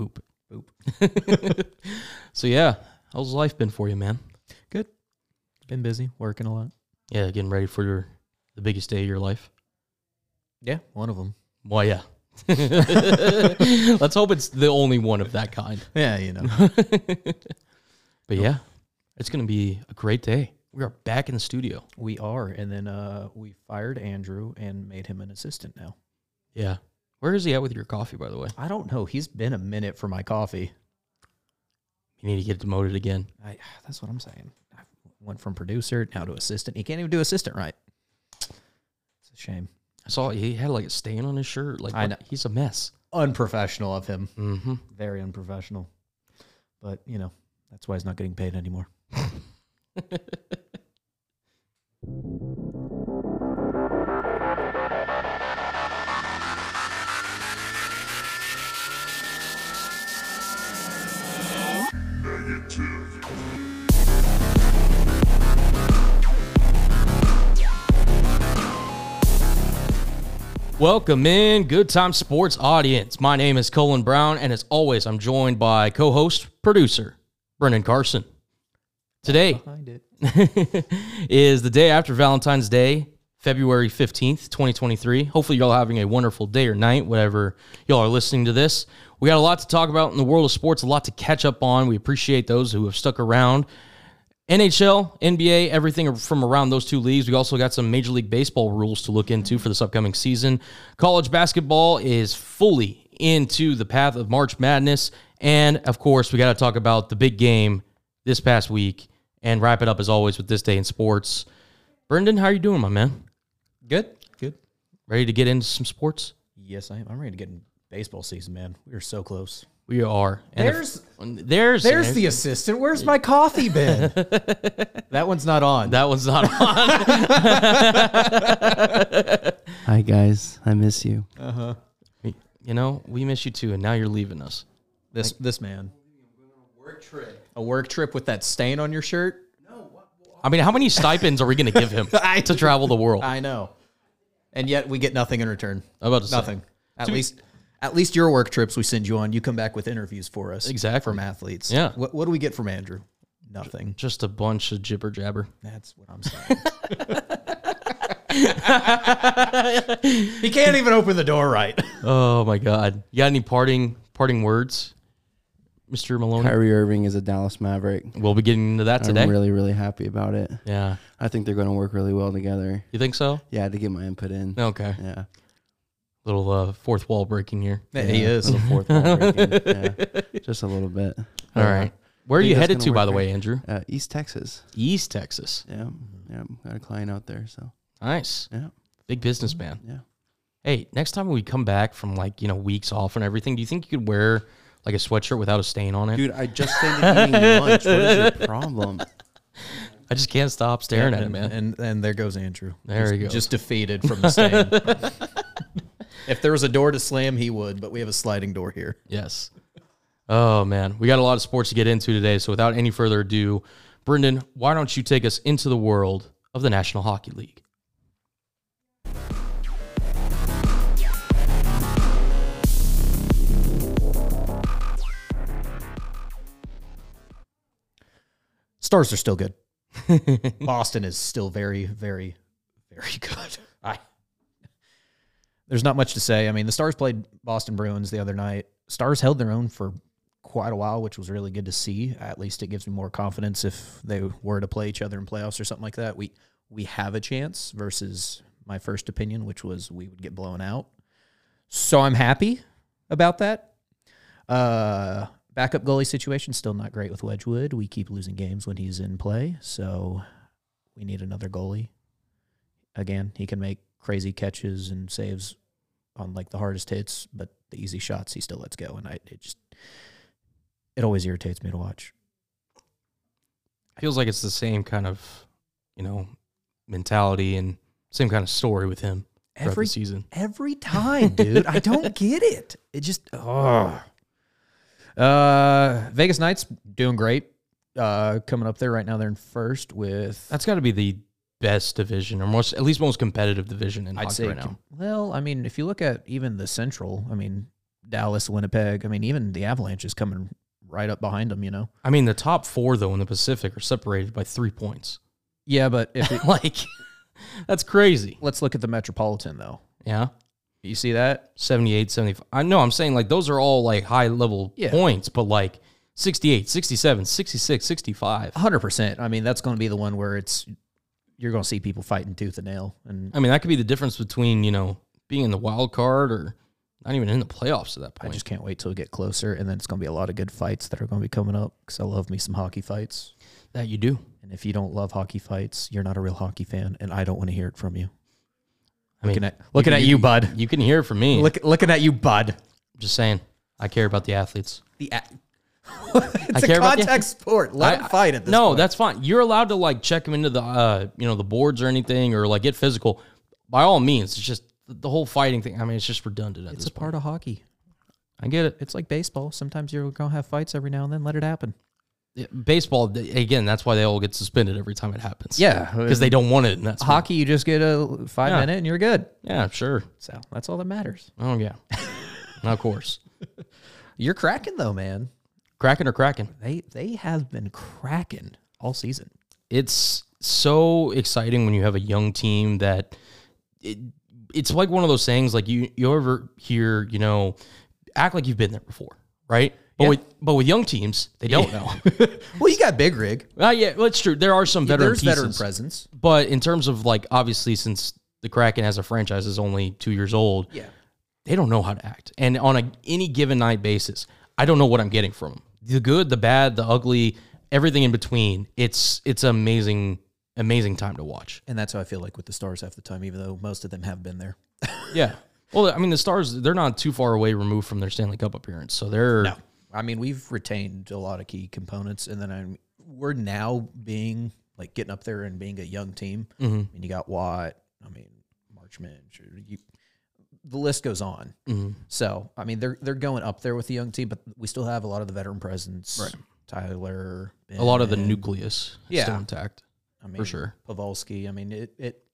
Boop. Boop. so yeah, how's life been for you, man? Good. Been busy, working a lot. Yeah, getting ready for your the biggest day of your life. Yeah, one of them. Well, yeah. Let's hope it's the only one of that kind. Yeah, you know. But yeah, it's gonna be a great day. We are back in the studio. we are, and then uh, we fired Andrew and made him an assistant now. Yeah. Where is he at with your coffee, by the way? I don't know. He's been a minute for my coffee. You need to get demoted again. I, that's what I'm saying. I went from producer now to assistant. He can't even do assistant right. It's a shame. I saw he had like a stain on his shirt. Like I know. he's a mess. Unprofessional of him. Mm-hmm. Very unprofessional. But, you know, that's why he's not getting paid anymore. Welcome in, Good Time Sports audience. My name is Cullen Brown, and as always, I'm joined by co-host, producer Brendan Carson. Today is the day after Valentine's Day, February 15th, 2023. Hopefully, y'all are having a wonderful day or night, whatever y'all are listening to this. We got a lot to talk about in the world of sports, a lot to catch up on. We appreciate those who have stuck around. NHL, NBA, everything from around those two leagues. We also got some Major League Baseball rules to look into for this upcoming season. College basketball is fully into the path of March Madness. And of course, we got to talk about the big game this past week and wrap it up as always with this day in sports. Brendan, how are you doing, my man? Good. Good. Ready to get into some sports? Yes, I am. I'm ready to get in baseball season, man. We are so close. We are. And if- There's there's there's the assistant. Where's my coffee bin? that one's not on. that one's not on. Hi guys, I miss you. Uh huh. you know, we miss you too, and now you're leaving us. This this man. A work trip with that stain on your shirt? I mean, how many stipends are we going to give him to travel the world? I know. And yet we get nothing in return. I'm about to say. Nothing. At least at least your work trips we send you on, you come back with interviews for us. Exactly. From athletes. Yeah. What what do we get from Andrew? Nothing. Just a bunch of jibber jabber. That's what I'm saying. he can't even open the door right. Oh my God! You got any parting parting words, Mister Maloney? Kyrie Irving is a Dallas Maverick. We'll be getting into that today. I'm really, really happy about it. yeah, I think they're going to work really well together. you think so? Yeah, to get my input in. Okay, Yeah, little uh, fourth wall breaking here. Yeah, he is. little fourth wall breaking. yeah, just a little bit. All right, where are you headed gonna by the way, Andrew? Uh, East Texas. East Texas. Yeah, yeah, got a client out there. So Nice, yeah, big businessman. yeah. Hey, next time we come back from like you know weeks off and everything, do you think you could wear like a sweatshirt without a stain on it? Dude, I just started eating lunch. What is your problem? I just can't stop staring at it, and, man. And and there goes Andrew. There just, he goes. Just defeated from the stain. if there was a door to slam, he would, but we have a sliding door here. Yes. Oh man, we got a lot of sports to get into today. So without any further ado, Brendan, why don't you take us into the world of the National Hockey League? Stars are still good. Boston is still very, very, very good. There's not much to say. I mean, the Stars played Boston Bruins the other night. Stars held their own for quite a while, which was really good to see. At least it gives me more confidence if they were to play each other in playoffs or something like that. We we have a chance versus my first opinion, which was we would get blown out. So I'm happy about that. Uh, backup goalie situation still not great with Wedgewood. We keep losing games when he's in play, so we need another goalie. Again, he can make crazy catches and saves on like the hardest hits, but the easy shots he still lets go, and I it just it always irritates me to watch. Feels like it's the same kind of, you know, mentality and same kind of story with him Every the season. every time, dude. I don't get it. It just oh. Uh, Vegas Knights doing great. Uh, coming up there right now. They're in first with That's got to be the best division, or most, at least most competitive division in I'd hockey right now. Well, I mean, if you look at even the Central, I mean, Dallas, Winnipeg. I mean, even the Avalanche is coming right up behind them. You know. I mean, the top four though in the Pacific are separated by three points. Yeah, but if we, like, that's crazy. let's look at the Metropolitan though. Yeah. You see that? 78, 75. I know I'm saying like those are all like high level Yeah. points, but like 68, 67, 66, 65. hundred percent. I mean, that's going to be the one where it's you're going to see people fighting tooth and nail. And I mean, that could be the difference between, you know, being in the wild card or not even in the playoffs at that point. I just can't wait till we get closer. And then it's going to be a lot of good fights that are going to be coming up because I love me some hockey fights. that you do. And if you don't love hockey fights, you're not a real hockey fan, and I don't want to hear it from you. I mean, looking at looking can- at you, bud. You can hear it from me. Look, looking at you, bud. I'm just saying, I care about the athletes. The a- it's a about contact sport. Let I- them fight at this no, point. that's fine. You're allowed to like check them into the, uh, you know, the boards or anything, or like get physical. By all means, it's just the whole fighting thing. I mean, it's just redundant at it's a part of hockey. I get it. It's like baseball. Sometimes you're going to have fights every now and then. Let it happen. Yeah, Baseball again. That's why they all get suspended every time it happens. Yeah, because they don't want it. And that's why. hockey. You just get a five Yeah. minute and you're good. Yeah, sure. So that's all that matters. Oh yeah, of course. You're Kraken though, man. Cracking or cracking. They they have been cracking all season. it's so exciting when you have a young team that it, it's like one of those things like you you ever hear you know act like you've been there before right but Yeah. with but with young teams they don't know Well, you got Big Rig. well yeah well, it's true there are some veteran There's pieces veteran presence. but in terms of like obviously since the Kraken as a franchise is only two years old Yeah. they don't know how to act. And on a any given night basis, I don't know what I'm getting from them. The good, the bad, the ugly, everything in between. It's it's amazing, amazing time to watch. And that's how I feel like with the Stars half the time, even though most of them have been there. Yeah. Well, I mean, the Stars they're not too far away removed from their Stanley Cup appearance, so they're I mean, we've retained a lot of key components, and then I'm, we're now being like getting up there and being a young team. Mm-hmm. I mean, you got Wyatt. I mean, Marchment. You, the list goes on. Mm-hmm. So, I mean, they're they're going up there with the young team, but we still have a lot of the veteran presence. Right. Tyler. a lot of the Benn, nucleus Yeah. still intact. I mean, for sure. Pavelski. I mean, it it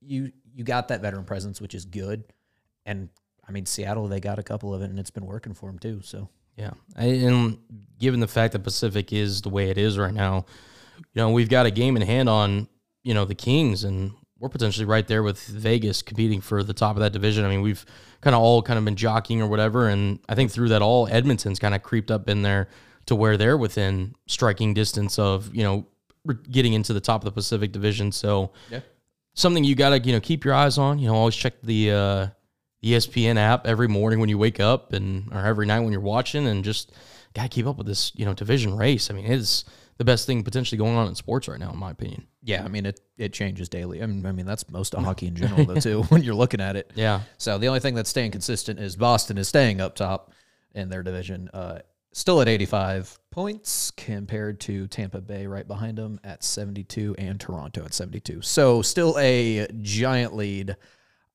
you you got that veteran presence, which is good. And I mean, Seattle, they got a couple of it, and it's been working for them too. So Yeah, and given the fact that Pacific is the way it is right now, you know we've got a game in hand on you know the Kings, and we're potentially right there with Vegas competing for the top of that division. I mean, we've kind of all kind of been jockeying or whatever, and I think through that all, Edmonton's kind of creeped up in there to where they're within striking distance of you know getting into the top of the Pacific Division. So Yeah. something you gotta you know keep your eyes on. You know, always check the uh, ESPN app every morning when you wake up and or every night when you're watching, and just gotta keep up with this you know division race. I mean, it's the best thing potentially going on in sports right now, in my opinion. yeah, I mean, it it changes daily. I mean, I mean that's most of hockey in general, though, too. When you're looking at it, Yeah, So the only thing that's staying consistent is Boston is staying up top in their division, uh, still at 85 points compared to Tampa Bay right behind them at 72 and Toronto at 72. So still a giant lead.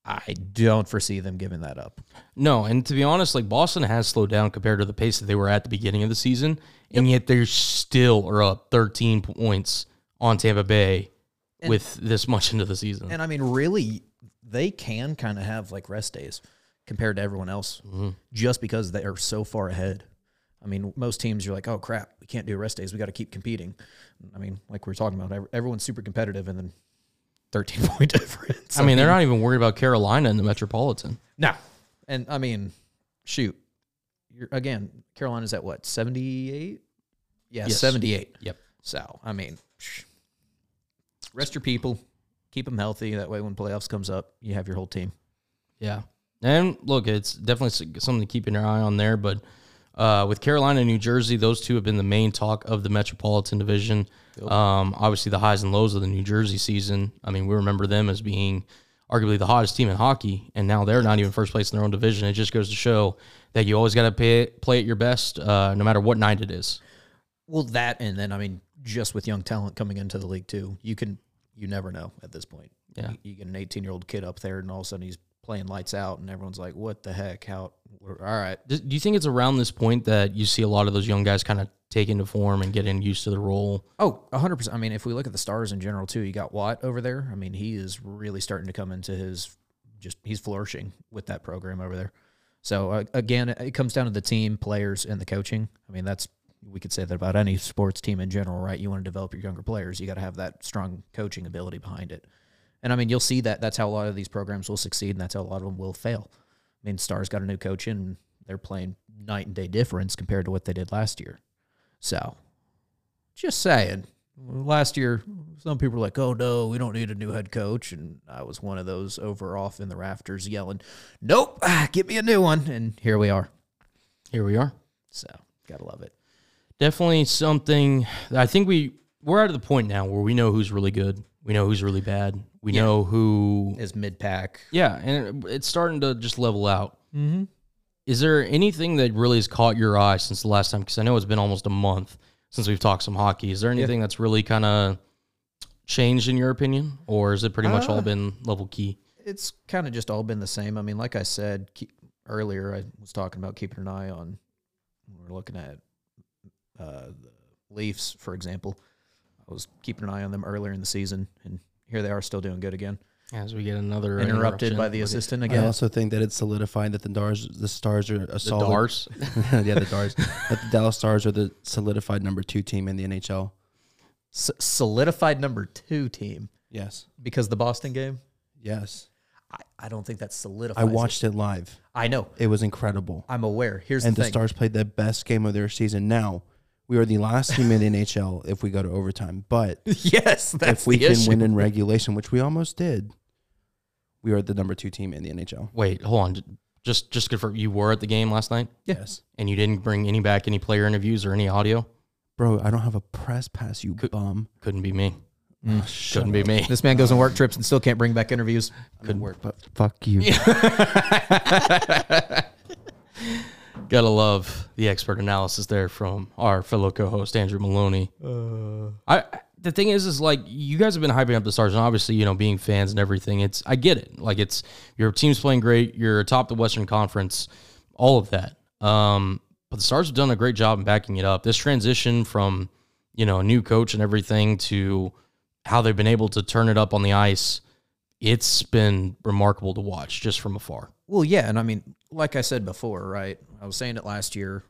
I don't foresee them giving that up. no, and to be honest, like Boston has slowed down compared to the pace that they were at the beginning of the season, and yet they're still are up 13 points on Tampa Bay with this much into the season. And I mean, really, they can kind of have like rest days compared to everyone else mm-hmm. just because they are so far ahead. I mean, most teams you're like, oh crap, we can't do rest days. We got to keep competing. I mean, like we are talking about, everyone's super competitive and then 13 point difference. I mean, they're not even worried about Carolina in the Metropolitan. no. And I mean, shoot, you're again, Carolina's at what, 78? Yeah, Yes. 78. Yep. So, I mean, rest your people, keep them healthy. That way, when playoffs comes up, you have your whole team. Yeah. And look, it's definitely something to keep an eye on there. But uh, with Carolina and New Jersey, those two have been the main talk of the Metropolitan Division. Um, obviously, the highs and lows of the New Jersey season. I mean, we remember them as being arguably the hottest team in hockey, and now they're not even first place in their own division. It just goes to show that you always got to play, play at your best, uh, no matter what night it is. Well, that and then I mean, just with young talent coming into the league too, you can you never know at this point. Yeah. you, you get an 18 year old kid up there, and all of a sudden he's playing lights out, and everyone's like, "What the heck? How? All right." Do you think it's around this point that you see a lot of those young guys kind of take into form and getting used to the role? Oh, 100. percent I mean, if we look at the stars in general too, you got Wyatt over there. I mean, he is really starting to come into his just he's flourishing with that program over there. So uh, again, it comes down to the team, players, and the coaching. I mean, that's we could say that about any sports team in general, right? You want to develop your younger players, you got to have that strong coaching ability behind it. And I mean, you'll see that that's how a lot of these programs will succeed, and that's how a lot of them will fail. I mean, Stars got a new coach in, and they're playing night and day difference compared to what they did last year. So, just saying. Last year, some people were like, "Oh no, we don't need a new head coach," and I was one of those over off in the rafters yelling, "Nope, ah, get me a new one!" And here we are. Here we are. So, gotta love it. Definitely something. I think we we're at the point now where we know who's really good. We know who's really bad. We Yeah. know who. Is mid pack. Yeah, and it- it's starting to just level out. Mm-hmm. Is there anything that really has caught your eye since the last time? Because I know it's been almost a month since we've talked some hockey. Is there anything that's really kind of changed in your opinion, or is it pretty much all Uh, been level key? It's kind of just all been the same. I mean, like I said keep, earlier, I was talking about keeping an eye on. We're looking at uh, the Leafs, for example. I was keeping an eye on them earlier in the season, and here they are, still doing good again. As we get another Interrupted by the assistant again. I also think that it's solidified that the Stars, the Stars are a the solid. Dars. yeah, the Stars. that the Dallas Stars are the solidified number two team in the NHL. S- solidified number two team Yes, because the Boston game. yes. I, I don't think that's solidified. I watched it live. I know. It was incredible. I'm aware. Here's and the the thing. Stars played the best game of their season. Now we are the last team in the NHL if we go to overtime. But yes, that's if we the can issue. win in regulation, which we almost did, we are the number two team in the NHL. Wait, hold on. Just just confirm you were at the game last night Yes, and you didn't bring any back any player interviews or any audio. bro. I don't have a press pass. You bum. Couldn't be me. Mm. Shut Couldn't be me. This man goes on work trips and still can't bring back interviews. Couldn't work, but fuck you. Gotta love the expert analysis there from our fellow co-host Andrew Maloney. I the thing is, is like you guys have been hyping up the stars, and obviously, you know, being fans and everything. It's I get it. Like it's your team's playing great. You're atop the Western Conference, all of that. Um, but the Stars have done a great job in backing it up. This transition from you know a new coach and everything to how they've been able to turn it up on the ice. It's been remarkable to watch just from afar. Well, yeah, and I mean, like I said before, right? I was saying it last year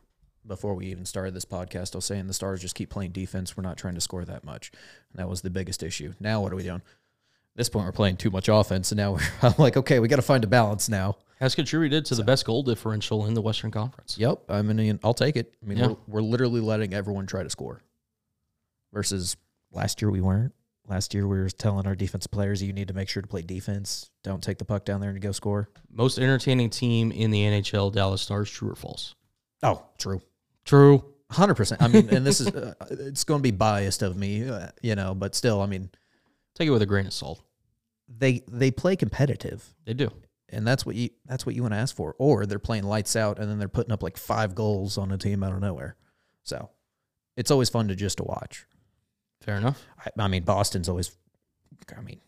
before we even started this podcast. I was saying the Stars just keep playing defense. We're not trying to score that much. And that was the biggest issue. Now what are we doing? At this point, we're playing too much offense, and now we're, I'm like, okay, we got to find a balance now. Has contributed to the best goal differential in the Western Conference. Yep, I mean, I'll take it. I mean, Yeah. we're, we're literally letting everyone try to score. Versus last year, we weren't. Last year, we were telling our defensive players, you need to make sure to play defense. Don't take the puck down there and go score. Most entertaining team in the NHL, Dallas Stars. True or false? Oh, true. True. Hundred percent. I mean, and this is uh, it's going to be biased of me, uh, you know, but still, I mean, Take it with a grain of salt. they they play competitive, They do. and that's what you that's what you want to ask for. Or they're playing lights out, and then they're putting up like five goals on a team out of nowhere. So it's always fun to just to watch. Fair enough. I, I mean, Boston's always. I mean,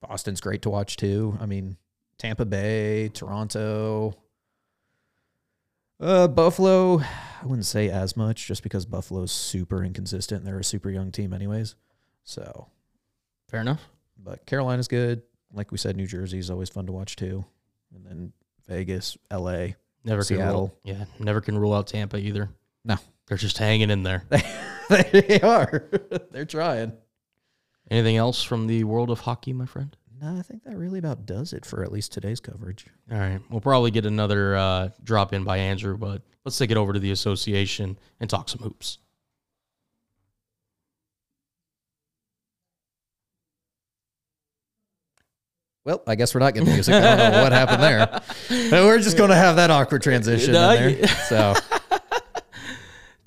Boston's great to watch too. I mean, Tampa Bay, Toronto. Uh, Buffalo, I wouldn't say as much just because Buffalo's super inconsistent. and They're a super young team, anyways. So, Fair enough. but Carolina's good. Like we said, New Jersey's always fun to watch too. And then Vegas, LA. Never can Seattle. rule. Yeah, never can rule out Tampa either. No. They're just hanging in there. they are. They're trying. Anything else from the world of hockey, my friend? No, I think that really about does it for at least today's coverage. All right. We'll probably get another uh, drop in by Andrew, but let's take it over to the association and talk some hoops. Well, I guess we're not getting music. I don't know what happened there. We're just going to have that awkward transition in there. So,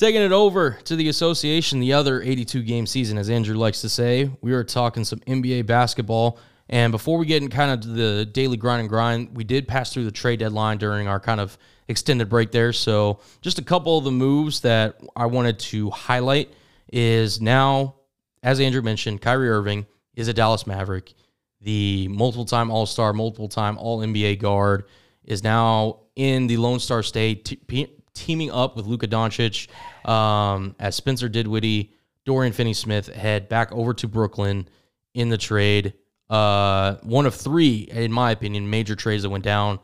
Taking it over to the association, the other 82 game season, as Andrew likes to say, we are talking some NBA basketball. And before we get in kind of the daily grind and grind, we did pass through the trade deadline during our kind of extended break there. So just a couple of the moves that I wanted to highlight is now, as Andrew mentioned, Kyrie Irving is a Dallas Maverick. The multiple time All Star, multiple time All NBA guard is now in the Lone Star State, teaming up with Luka Doncic um, as Spencer Dinwiddie, Dorian Finney Smith head back over to Brooklyn in the trade. Uh, one of three, in my opinion, major trades that went down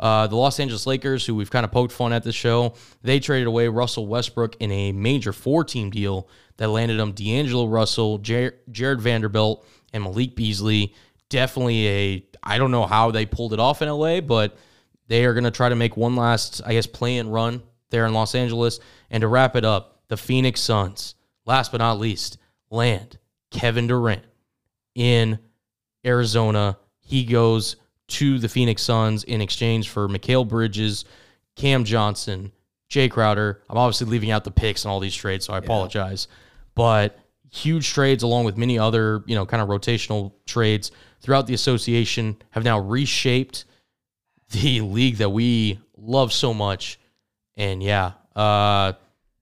Uh, the Los Angeles Lakers, who we've kind of poked fun at this show, they traded away Russell Westbrook in a major four-team deal that landed them D'Angelo Russell, Jar- Jarred Vanderbilt, and Malik Beasley. Definitely a I don't know how they pulled it off in LA, but they are going to try to make one last, I guess, play and run there in Los Angeles. And to wrap it up, the Phoenix Suns, last but not least, land Kevin Durant in Arizona. He goes to the Phoenix Suns in exchange for Mikal Bridges, Cam Johnson, Jae Crowder. I'm obviously leaving out the picks and all these trades, so I apologize. But huge trades along with many other, you know, kind of rotational trades throughout the association have now reshaped the league that we love so much. And yeah, uh,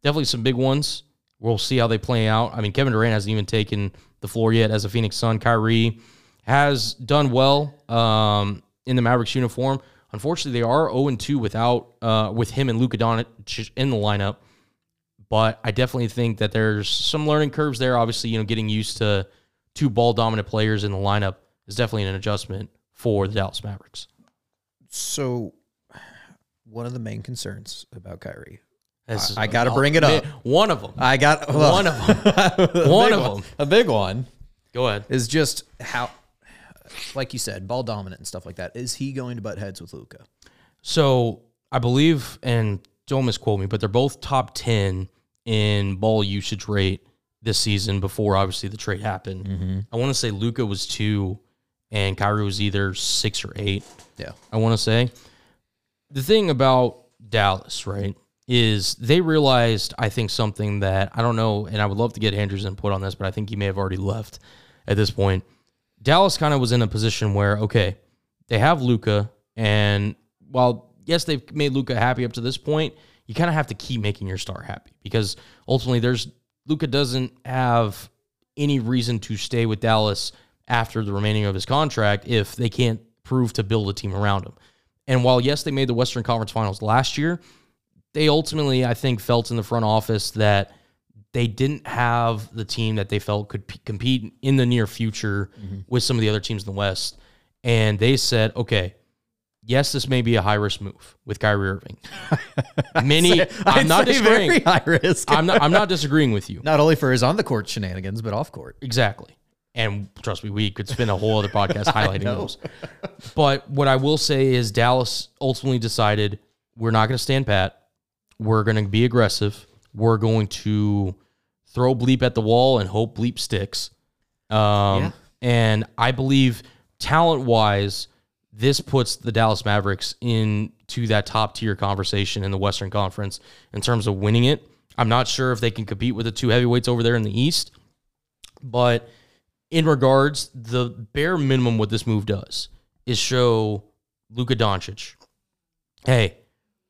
definitely some big ones. We'll see how they play out. I mean, Kevin Durant hasn't even taken the floor yet as a Phoenix Sun. Kyrie has done well um, in the Mavericks uniform. Unfortunately, they are 0 2 without uh, with him and Luka Doncic in the lineup. But I definitely think that there's some learning curves there. Obviously, you know, getting used to two ball dominant players in the lineup is definitely an adjustment for the Dallas Mavericks. So, one of the main concerns about Kyrie, This is- I gotta bring it up. One of them. I got One of them. One of them. a big one, Go ahead. is just how, like you said, ball dominant and stuff like that. Is he going to butt heads with Luka? So I believe, and don't misquote me, but they're both top 10 in ball usage rate this season before obviously the trade happened. Mm-hmm. I want to say Luka was two and Kyrie was either six or eight. Yeah. I want to say. The thing about Dallas, right, is they realized, I think, something that I don't know, and I would love to get Andrew's input on this, but I think he may have already left at this point. Dallas kind of was in a position where, okay, they have Luka, and while, yes, they've made Luka happy up to this point, you kind of have to keep making your star happy because ultimately there's Luka doesn't have any reason to stay with Dallas after the remaining of his contract if they can't prove to build a team around him. And while yes, they made the Western Conference Finals last year, they ultimately I think felt in the front office that they didn't have the team that they felt could p- compete in the near future mm-hmm. with some of the other teams in the West. And they said, okay, yes, this may be a high risk move with Kyrie Irving. Many, I'm not disagreeing. High risk. I'm not. I'm not disagreeing with you. not only for his on the court shenanigans, but off court. Exactly. And trust me, we could spend a whole other podcast highlighting those. But what I will say is Dallas ultimately decided we're not going to stand pat. We're going to be aggressive. We're going to throw bleep at the wall and hope bleep sticks. Um, Yeah. And I believe talent wise, this puts the Dallas Mavericks into that top tier conversation in the Western Conference in terms of winning it. I'm not sure if they can compete with the two heavyweights over there in the East, but in regards, the bare minimum what this move does is show Luka Doncic, hey,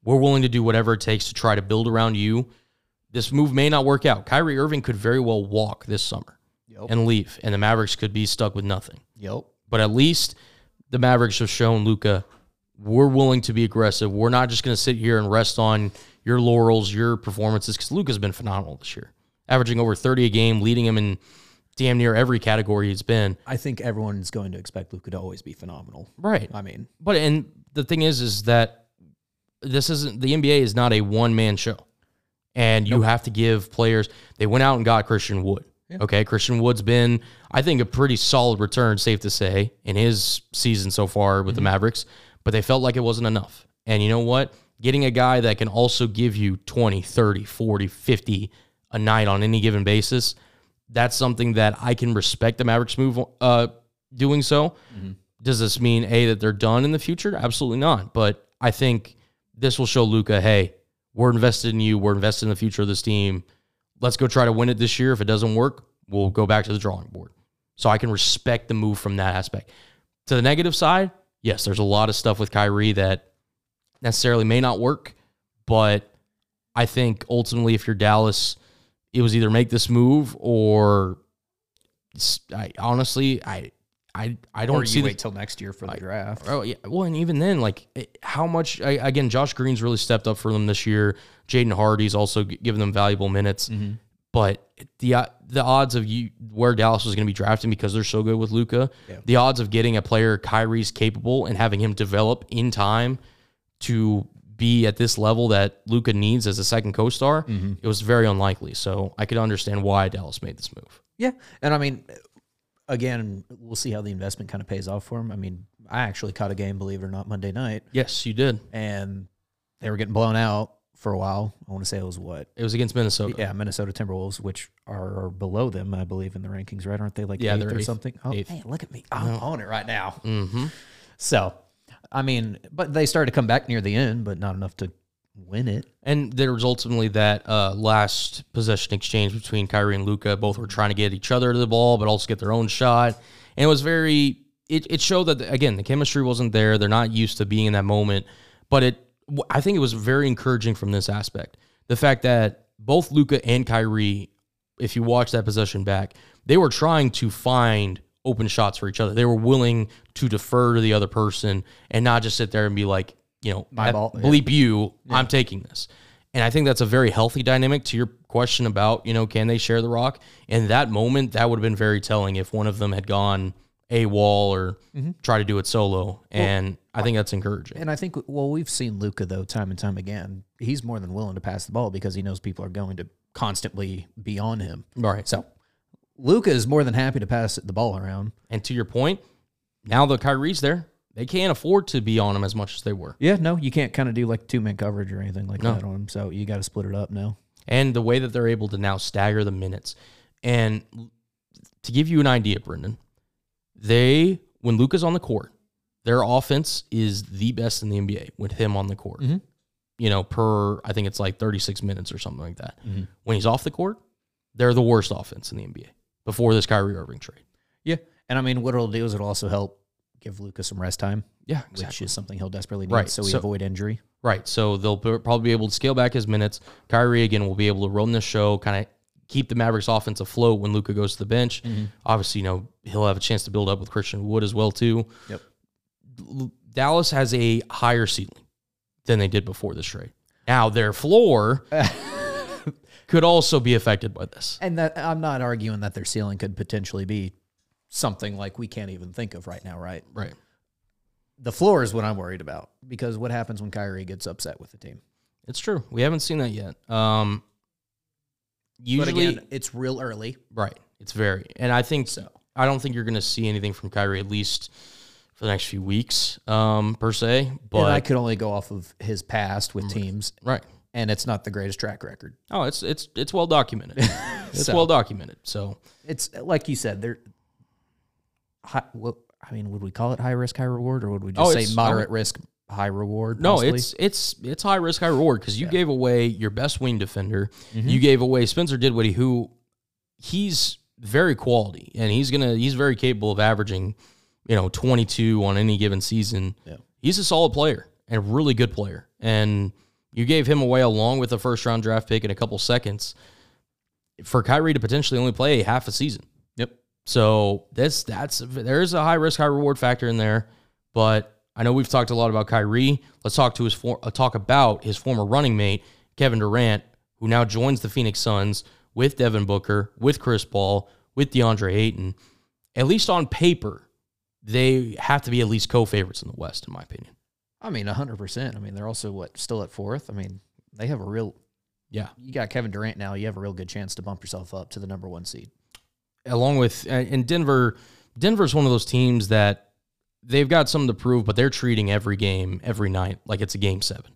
we're willing to do whatever it takes to try to build around you. This move may not work out. Kyrie Irving could very well walk this summer Yep. and leave, and the Mavericks could be stuck with nothing. Yep. But at least the Mavericks have shown Luka, we're willing to be aggressive. We're not just going to sit here and rest on your laurels, your performances, because Luka's been phenomenal this year, averaging over 30 a game, leading him in damn near every category he's been. I think everyone's going to expect Luka to always be phenomenal. Right. I mean, But and the thing is, is that this isn't the NBA is not a one man show, and you have to give players. They went out and got Christian Wood. Okay, Christian Wood's been, I think, a pretty solid return, safe to say, in his season so far with the mm-hmm. Mavericks. But they felt like it wasn't enough. And you know what? Getting a guy that can also give you 20, 30, 40, 50 a night on any given basis, that's something that I can respect the Mavericks move uh, doing so. Does this mean a that they're done in the future? Absolutely not. But I think this will show Luka, hey, we're invested in you. We're invested in the future of this team. Let's go try to win it this year. If it doesn't work, we'll go back to the drawing board. So I can respect the move from that aspect. To the negative side, yes, there's a lot of stuff with Kyrie that necessarily may not work, but I think ultimately, if you're Dallas, it was either make this move or I honestly, I, I, I don't or see you the, wait till next year for the draft. Oh yeah. Well, and even then, like it- how much? I, again, Josh Green's really stepped up for them this year. Jaden Hardy's also g- given them valuable minutes. But the uh, the odds of you where Dallas was going to be drafting because they're so good with Luka, Yeah. the odds of getting a player Kyrie's capable and having him develop in time to be at this level that Luka needs as a second co-star, it was very unlikely. So I could understand why Dallas made this move. Yeah, and I mean, again, we'll see how the investment kind of pays off for him. I mean, I actually caught a game, believe it or not, Monday night, Yes, you did. and they were getting blown out for a while. I want to say it was what? It was against Minnesota. Yeah, Minnesota Timberwolves, which are, below them, I believe, in the rankings, right? Aren't they like Yeah, eighth or eighth. something? Oh, Eighth. hey, look at me! I'm on it right now. Mm-hmm. So, I mean, but they started to come back near the end, but not enough to win it. And there was ultimately that uh, last possession exchange between Kyrie and Luka. Both were trying to get each other to the ball, but also get their own shot. And it was very. It, it showed that again the chemistry wasn't there. They're not used to being in that moment. But it, I think it was very encouraging from this aspect. The fact that both Luka and Kyrie, if you watch that possession back, they were trying to find open shots for each other. They were willing to defer to the other person and not just sit there and be like, you know, My ball, yeah. bleep you, I'm taking this. And I think that's a very healthy dynamic to your question about, you know, can they share the rock? In that moment, that would have been very telling if one of them had gone a wall or mm-hmm. try to do it solo. And I think that's encouraging. And I think, well, we've seen Luka though time and time again. He's more than willing to pass the ball because he knows people are going to constantly be on him. All right. So, Luka is more than happy to pass the ball around. And to your point, now the Kyrie's there. They can't afford to be on him as much as they were. Yeah, no, you can't kind of do like two man coverage or anything like No. that on him. So you got to split it up now. and the way that they're able to now stagger the minutes. And to give you an idea, Brendan, they when Luka's on the court, their offense is the best in the NBA with him on the court. Mhm. You know, per I think it's like 36 minutes or something like that. When he's off the court, they're the worst offense in the NBA before this Kyrie Irving trade. Yeah, and I mean, what it'll do is it'll also help give Luka some rest time, Yeah, which is something he'll desperately need, Right, so we so- avoid injury. Right. So they'll probably be able to scale back his minutes. Kyrie again will be able to run the show, kind of keep the Mavericks offense afloat when Luka goes to the bench. Mm-hmm. Obviously, you know, he'll have a chance to build up with Christian Wood as well too. Yep. Dallas has a higher ceiling than they did before this trade. Now their floor could also be affected by this. And that I'm not arguing that their ceiling could potentially be something like we can't even think of right now, right? Right. The floor is what I'm worried about because what happens when Kyrie gets upset with the team? It's true. We haven't seen that yet. Um usually again, it's real early. Right. It's very, and I think So. I don't think you're going to see anything from Kyrie at least for the next few weeks, um, per se. But and I could only go off of his past with teams, right. And it's not the greatest track record. Oh, it's it's it's well documented. it's So- well documented. So It's like you said, they're high, what I mean, would we call it high risk, high reward, or would we just Oh, say it's- moderate risk, high reward? no, possibly? it's it's it's high risk, high reward because you gave away your best wing defender. Mm-hmm. You gave away Spencer Dinwiddie, who he's very quality and he's gonna he's very capable of averaging, you know, 22 on any given season. Yeah. He's a solid player and a really good player. And you gave him away along with a first round draft pick in a couple seconds for Kyrie to potentially only play half a season. Yep. So that's that's there's a high risk, high reward factor in there. But I know we've talked a lot about Kyrie. Let's talk to his for, uh, talk about his former running mate Kevin Durant, who now joins the Phoenix Suns with Devin Booker, with Chris Paul, with DeAndre Ayton. At least on paper, they have to be at least co-favorites in the West, in my opinion. I mean, hundred percent. I mean, they're also what still at fourth. I mean, they have a real. Yeah, You got Kevin Durant now. You have a real good chance to bump yourself up to the number one seed. along with in Denver, Denver's one of those teams that they've got something to prove, but they're treating every game, every night like it's a game seven.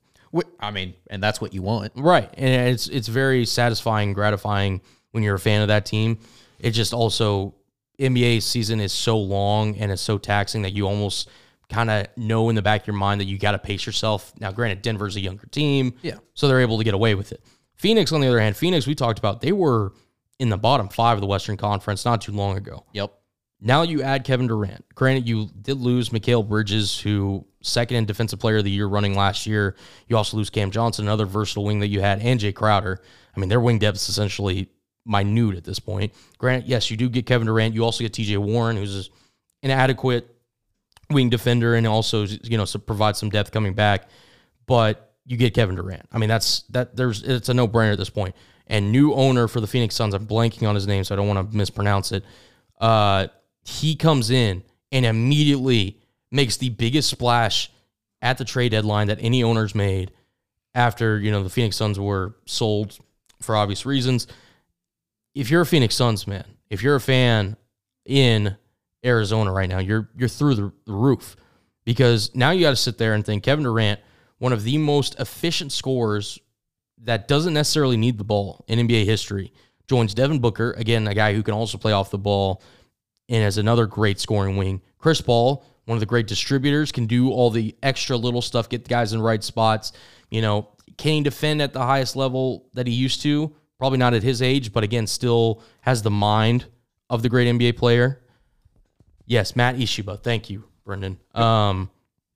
I mean, and that's what you want. Right. And it's it's very satisfying, gratifying when you're a fan of that team. It just also NBA season is so long and it's so taxing that you almost kind of know in the back of your mind that you got to pace yourself. Now, granted, Denver's a younger team, Yeah. so they're able to get away with it. Phoenix, on the other hand, Phoenix, we talked about, they were in the bottom five of the Western Conference not too long ago. Yep. Now you add Kevin Durant. Granted, you did lose Mikal Bridges, who second in defensive player of the year running last year. You also lose Cam Johnson, another versatile wing that you had, and Jae Crowder. I mean, their wing depth is essentially minute at this point. Granted, yes, you do get Kevin Durant. You also get TJ Warren, who's an adequate wing defender and also you know provide some depth coming back. But you get Kevin Durant. I mean, that's that. There's it's a no brainer at this point. And new owner for the Phoenix Suns. I'm blanking on his name, so I don't want to mispronounce it. Uh, he comes in and immediately makes the biggest splash at the trade deadline that any owners made after, you know, the Phoenix Suns were sold for obvious reasons. If you're a Phoenix Suns man, if you're a fan in Arizona right now, you're you're through the, roof because now you got to sit there and think Kevin Durant, one of the most efficient scorers that doesn't necessarily need the ball in NBA history, joins Devin Booker, again, a guy who can also play off the ball and as another great scoring wing. Chris Paul, one of the great distributors, can do all the extra little stuff, get the guys in the right spots. You know, can defend at the highest level that he used to? Probably not at his age, but again, still has the mind of the great NBA player. Yes, Mat Ishbia. Thank you, Brendan. Um,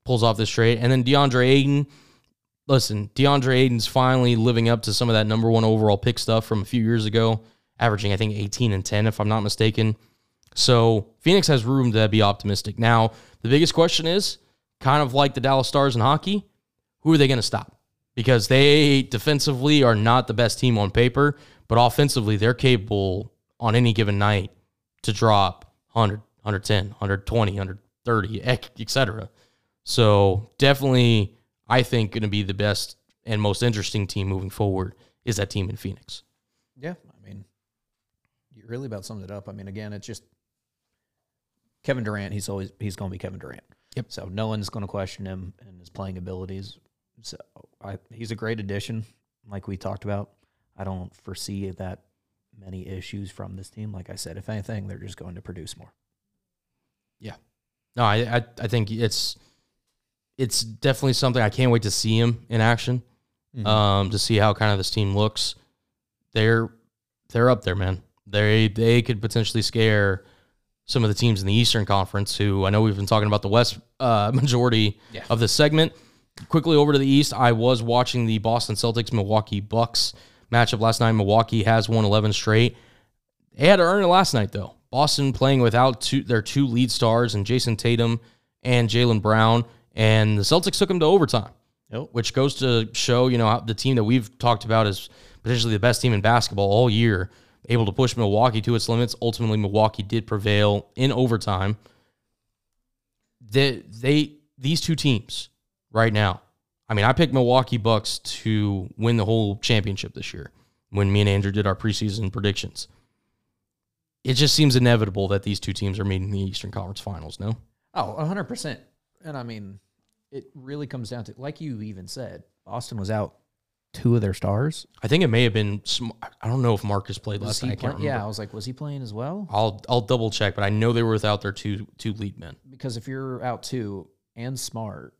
pulls off this trade. And then DeAndre Ayton. Listen, DeAndre Ayton's finally living up to some of that number one overall pick stuff from a few years ago, averaging, I think, 18 and 10, if I'm not mistaken. So Phoenix has room to be optimistic. Now, the biggest question is kind of like the Dallas Stars in hockey who are they going to stop? Because they defensively are not the best team on paper, but offensively, they're capable on any given night to drop 100, 110, 120, 130, etc. So definitely, I think going to be the best and most interesting team moving forward is that team in Phoenix. Yeah, I mean, you really about summed it up. I mean, again, it's just Kevin Durant. He's always he's going to be Kevin Durant. Yep. So no one's going to question him and his playing abilities. So I, he's a great addition, like we talked about. I don't foresee that many issues from this team. Like I said, if anything, they're just going to produce more. Yeah. No, I I, I think it's it's definitely something I can't wait to see him in action. Mm-hmm. Um, to see how kind of this team looks. They're they're up there, man. They they could potentially scare some of the teams in the Eastern Conference who I know we've been talking about the West uh, majority Yeah. of this segment. Quickly over to the East, I was watching the Boston Celtics Milwaukee Bucks matchup last night. Milwaukee has won 11 straight. They had to earn it last night, though. Boston playing without two, their two lead stars and Jayson Tatum and Jaylen Brown, and the Celtics took them to overtime, Yep. which goes to show, you know, the team that we've talked about is potentially the best team in basketball all year, able to push Milwaukee to its limits. Ultimately, Milwaukee did prevail in overtime. They, they these two teams right now. I mean, I picked Milwaukee Bucks to win the whole championship this year when me and Andrew did our preseason predictions. It just seems inevitable that these two teams are meeting the Eastern Conference Finals, no? Oh, 100%. And I mean, it really comes down to, like you even said, Boston was out two of their stars. I think it may have been I don't know if Marcus played Was last night. Play- yeah, I was like, was he playing as well? I'll I'll double check, but I know they were without their two two lead men. Because if you're out two and smart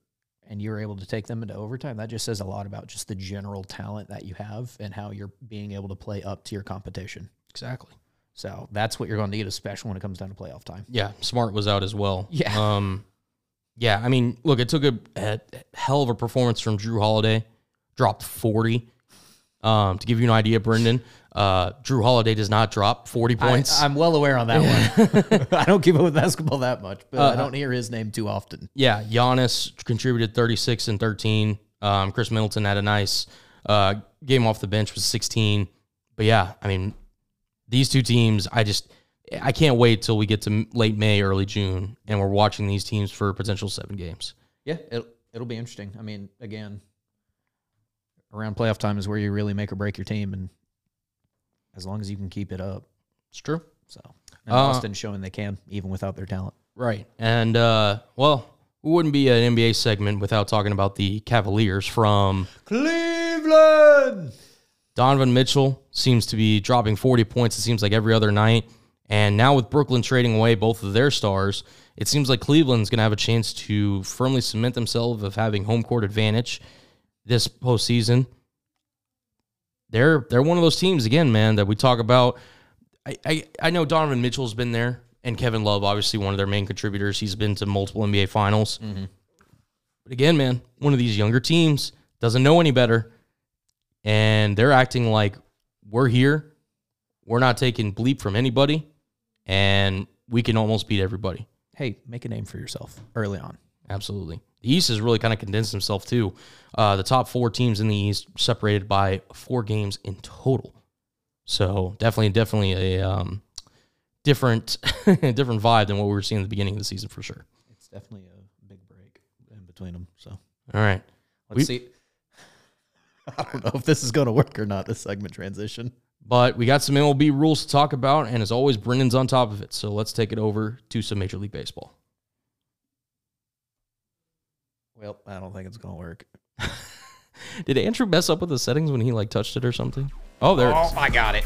and you're able to take them into overtime, that just says a lot about just the general talent that you have and how you're being able to play up to your competition. Exactly. So that's what you're going to need, especially when it comes down to playoff time. Yeah, Smart was out as well. Yeah. Um, yeah. I mean, look, it took a, a hell of a performance from Jrue Holiday. Dropped forty. Um, to give you an idea, Brendan, uh, Jrue Holiday does not drop forty points. I, am well aware on that one. I don't keep up with basketball that much, but Uh, I don't hear his name too often. yeah, Giannis contributed thirty six and thirteen. Um, Khris Middleton had a nice uh, game off the bench was sixteen. But yeah, I mean, these two teams, I just I can't wait till we get to late May, early June, and we're watching these teams for potential seven games. Yeah, it'll, it'll be interesting. I mean, again, around playoff time is where you really make or break your team, and as long as you can keep it up, It's true. so and Uh, Boston showing they can even without their talent. Right. And, uh, well, we wouldn't be an NBA segment without talking about the Cavaliers from Cleveland. Donovan Mitchell seems to be dropping 40 points, it seems like every other night. And now with Brooklyn trading away both of their stars, it seems like Cleveland's going to have a chance to firmly cement themselves of having home court advantage this postseason. They're they're one of those teams again, man, that we talk about. I, I, I know Donovan Mitchell's been there, and Kevin Love, obviously one of their main contributors. He's been to multiple NBA finals. Mm-hmm. But again, man, one of these younger teams doesn't know any better and they're acting like we're here. We're not taking bleep from anybody, and we can almost beat everybody. Hey, make a name for yourself early on. Absolutely. The East has really kind of condensed himself too. Uh, the top four teams in the East separated by four games in total. So definitely, definitely a um, different, different vibe than what we were seeing at the beginning of the season for sure. It's definitely a big break in between them. So All right. Let's We- see. I don't know if this is going to work or not. This segment transition. But we got some MLB rules to talk about, and as always, Brendan's on top of it. So let's take it over to some Major League Baseball. Well, I don't think it's going to work. Did Andrew mess up with the settings when he like touched it or something? Oh, there it is. Oh, I got it.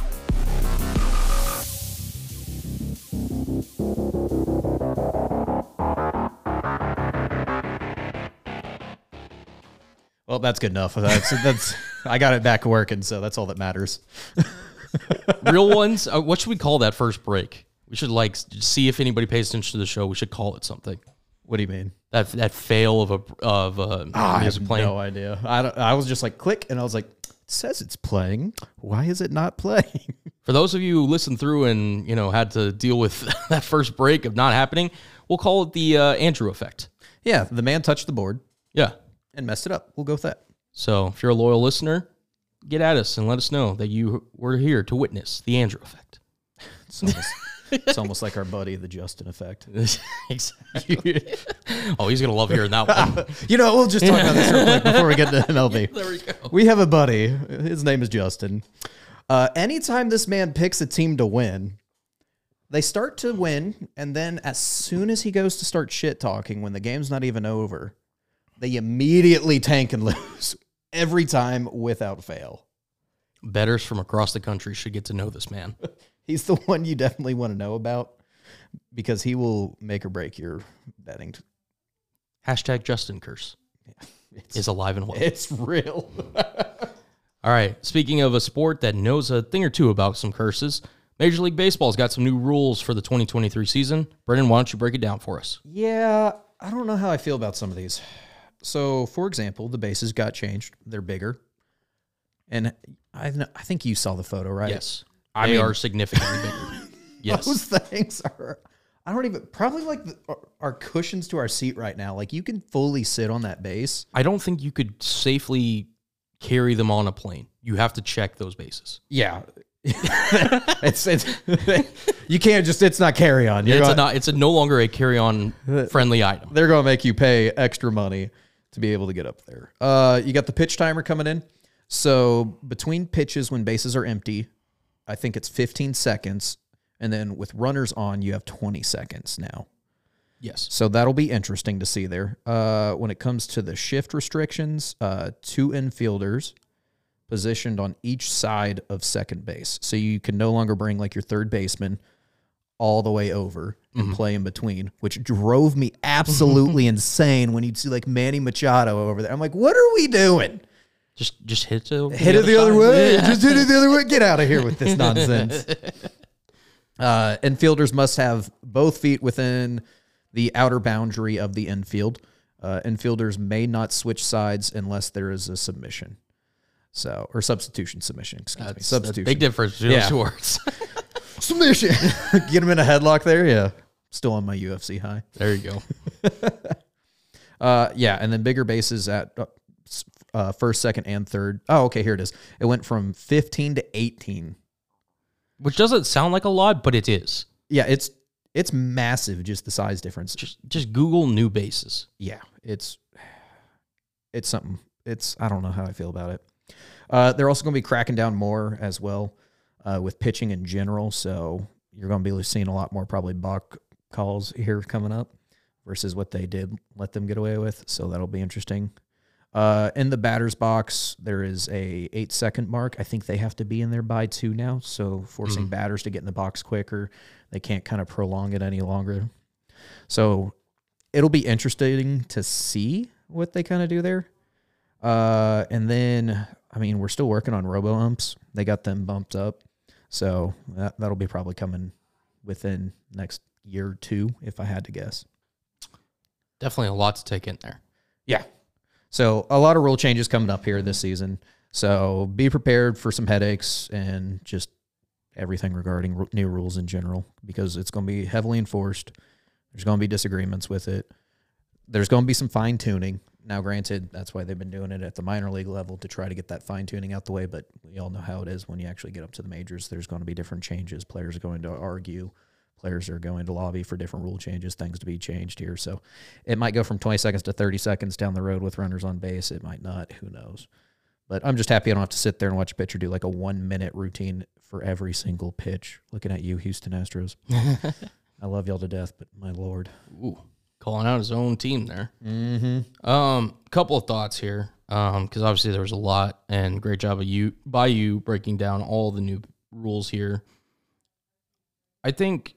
Well, that's good enough. That's that's. I got it back working, so that's all that matters. Real ones. Uh, what should we call that first break? We should like see if anybody pays attention to the show. We should call it something. What do you mean? That that fail of a of a I music have playing. no idea. I don't, I was just like click, and I was like, it says it's playing. Why is it not playing? For those of you who listened through and you know had to deal with that first break of not happening, we'll call it the uh, Andrew effect. yeah, the man touched the board Yeah. And messed it up. We'll go with that. So if you're a loyal listener, get at us and let us know that you were here to witness the Andrew effect. It's almost, it's almost like our buddy, the Justin effect. exactly. oh, he's gonna love hearing that one. You know, we'll just talk about this real quick before we get to MLB. there we go. We have a buddy. His name is Justin. Uh, anytime this man picks a team to win, they start to win, and then as soon as he goes to start shit talking, when the game's not even over, they immediately tank and lose every time without fail. Betters from across the country should get to know this man. He's the one you definitely want to know about because he will make or break your betting. Hashtag Justin Curse It's, is alive and well. it's real. All right. Speaking of a sport that knows a thing or two about some curses, Major League Baseball's got some new rules for the 2023 season. Brendan, why don't you break it down for us? Yeah, I don't know how I feel about some of these. So, for example, the bases got changed; they're bigger, and I I think you saw the photo, right? Yes. I they mean- are significantly bigger. Yes. Those things are. I don't even probably like the, our, cushions to our seat right now. Like you can fully sit on that base. I don't think you could safely carry them on a plane. You have to check those bases. Yeah, it's it's you can't just it's not carry on. You're It's gonna- not, it's a no longer a carry-on friendly item. they're going to make you pay extra money to be able to get up there. Uh, you got the pitch timer coming in. So between pitches, when bases are empty, I think it's 15 seconds, and then with runners on, you have 20 seconds now. Yes. So that'll be interesting to see there. Uh, when it comes to the shift restrictions, uh, two infielders positioned on each side of second base. So you can no longer bring like your third baseman all the way over and play in between, which drove me absolutely insane when you'd see like Manny Machado over there. I'm like, what are we doing? Just just hit it. Hit it the other way. Yeah. Just hit it the other way. Get out of here with this nonsense. Uh, infielders must have both feet within the outer boundary of the infield. Uh, infielders may not switch sides unless there is a submission. So, or substitution submission. Excuse me. That's, that's Substitution. big difference Yeah. words. submission. Get him in a headlock there. Yeah. Still on my UFC high. there you go. Uh, yeah, and then bigger bases at uh, uh, first, second, and third. Oh, okay, here it is. It went from 15 to 18. Which doesn't sound like a lot, but it is. Yeah, it's it's massive, just the size difference. Just just Google new bases. Yeah, it's it's something. It's I don't know how I feel about it. Uh, they're also going to be cracking down more as well uh, with pitching in general. So you're going to be seeing a lot more probably balk calls here coming up versus what they did let them get away with. So that'll be interesting. Uh, in the batter's box, there is a eight second mark. I think they have to be in there by two now. So forcing batters to get in the box quicker. They can't kind of prolong it any longer. So it'll be interesting to see what they kind of do there. Uh, and then, I mean, we're still working on robo umps. They got them bumped up, so that that'll be probably coming within next year or two, if I had to guess. Definitely a lot to take in there. Yeah. So a lot of rule changes coming up here this season. So be prepared for some headaches and just everything regarding new rules in general because it's going to be heavily enforced. There's going to be disagreements with it. There's going to be some fine tuning. Now, granted, that's why they've been doing it at the minor league level to try to get that fine tuning out the way. But we all know how it is when you actually get up to the majors. There's going to be different changes. Players are going to argue players are going to lobby for different rule changes, things to be changed here. So it might go from 20 seconds to 30 seconds down the road with runners on base. It might not. Who knows? But I'm just happy I don't have to sit there and watch a pitcher do like a one minute routine for every single pitch. Looking at you, Houston Astros. I love y'all to death, but my lord. Ooh, calling out his own team there. Mm-hmm. Um, couple of thoughts here. Um, because obviously there was a lot, and great job of you by you breaking down all the new rules here. I think,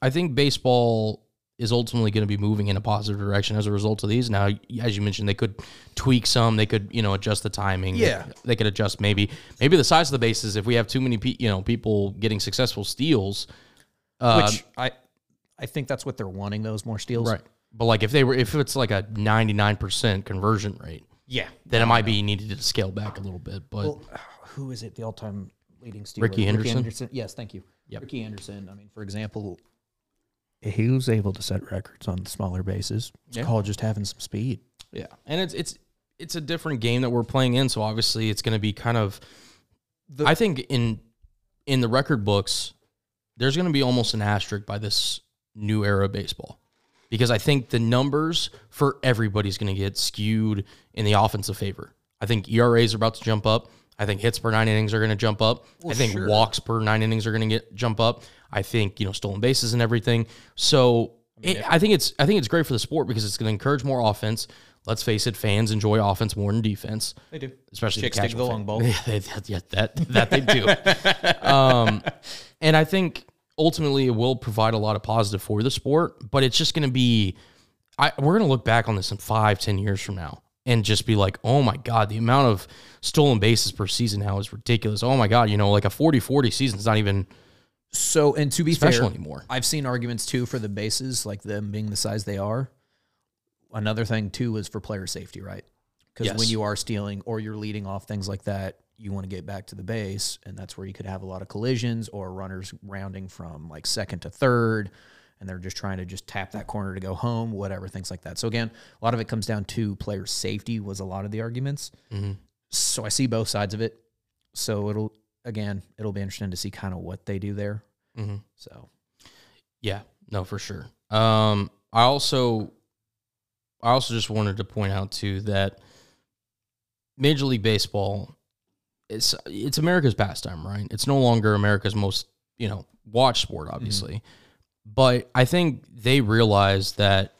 I think baseball is ultimately going to be moving in a positive direction as a result of these. Now, as you mentioned, they could tweak some. They could, you know, adjust the timing. Yeah. they, they could adjust maybe, maybe the size of the bases. If we have too many, pe- you know, people getting successful steals, uh, Which I I think that's what they're wanting, those more steals. right. But like if they were, if it's like a ninety nine percent conversion rate, Yeah. then it might be needed to scale back a little bit. But Well, who is it? The all-time leading stealer, Rickey Henderson? Yes, thank you. Yep. Ricky Anderson. I mean, for example, he was able to set records on smaller bases. It's Yeah. called just having some speed. yeah, and it's it's it's a different game that we're playing in, so obviously it's going to be kind of. The- I think in in the record books, there's going to be almost an asterisk by this new era of baseball. Because I think the numbers for everybody's going to get skewed in the offensive favor. I think ERAs are about to jump up. I think hits per nine innings are going to jump up. I think sure. walks per nine innings are going to get jump up. I think you know stolen bases and everything. So it, I think it's I think it's great for the sport because it's going to encourage more offense. Let's face it, fans enjoy offense more than defense, They do. especially Chicks the the long ball. Yeah, that, that that they do. um, and I think ultimately it will provide a lot of positive for the sport, but it's just going to be. I, we're going to look back on this in five, ten years from now and just be like, oh my God, the amount of stolen bases per season now is ridiculous. Oh my God, you know, like a 40 40 season is not even So, and to be special fair, anymore. I've seen arguments too for the bases, like them being the size they are. Another thing too is for player safety, right? Because Yes. when you are stealing or you're leading off things like that, you want to get back to the base, and that's where you could have a lot of collisions or runners rounding from like second to third, and they're just trying to just tap that corner to go home, whatever things like that. So again, a lot of it comes down to player safety was a lot of the arguments. Mhm. So I see both sides of it. So it'll again, it'll be interesting to see kind of what they do there. Mm-hmm. So Yeah, no, for sure. Um, I also, I also just wanted to point out too that Major League Baseball, it's it's America's pastime, right? It's no longer America's most you know watched sport, mm-hmm. obviously, but I think they realize that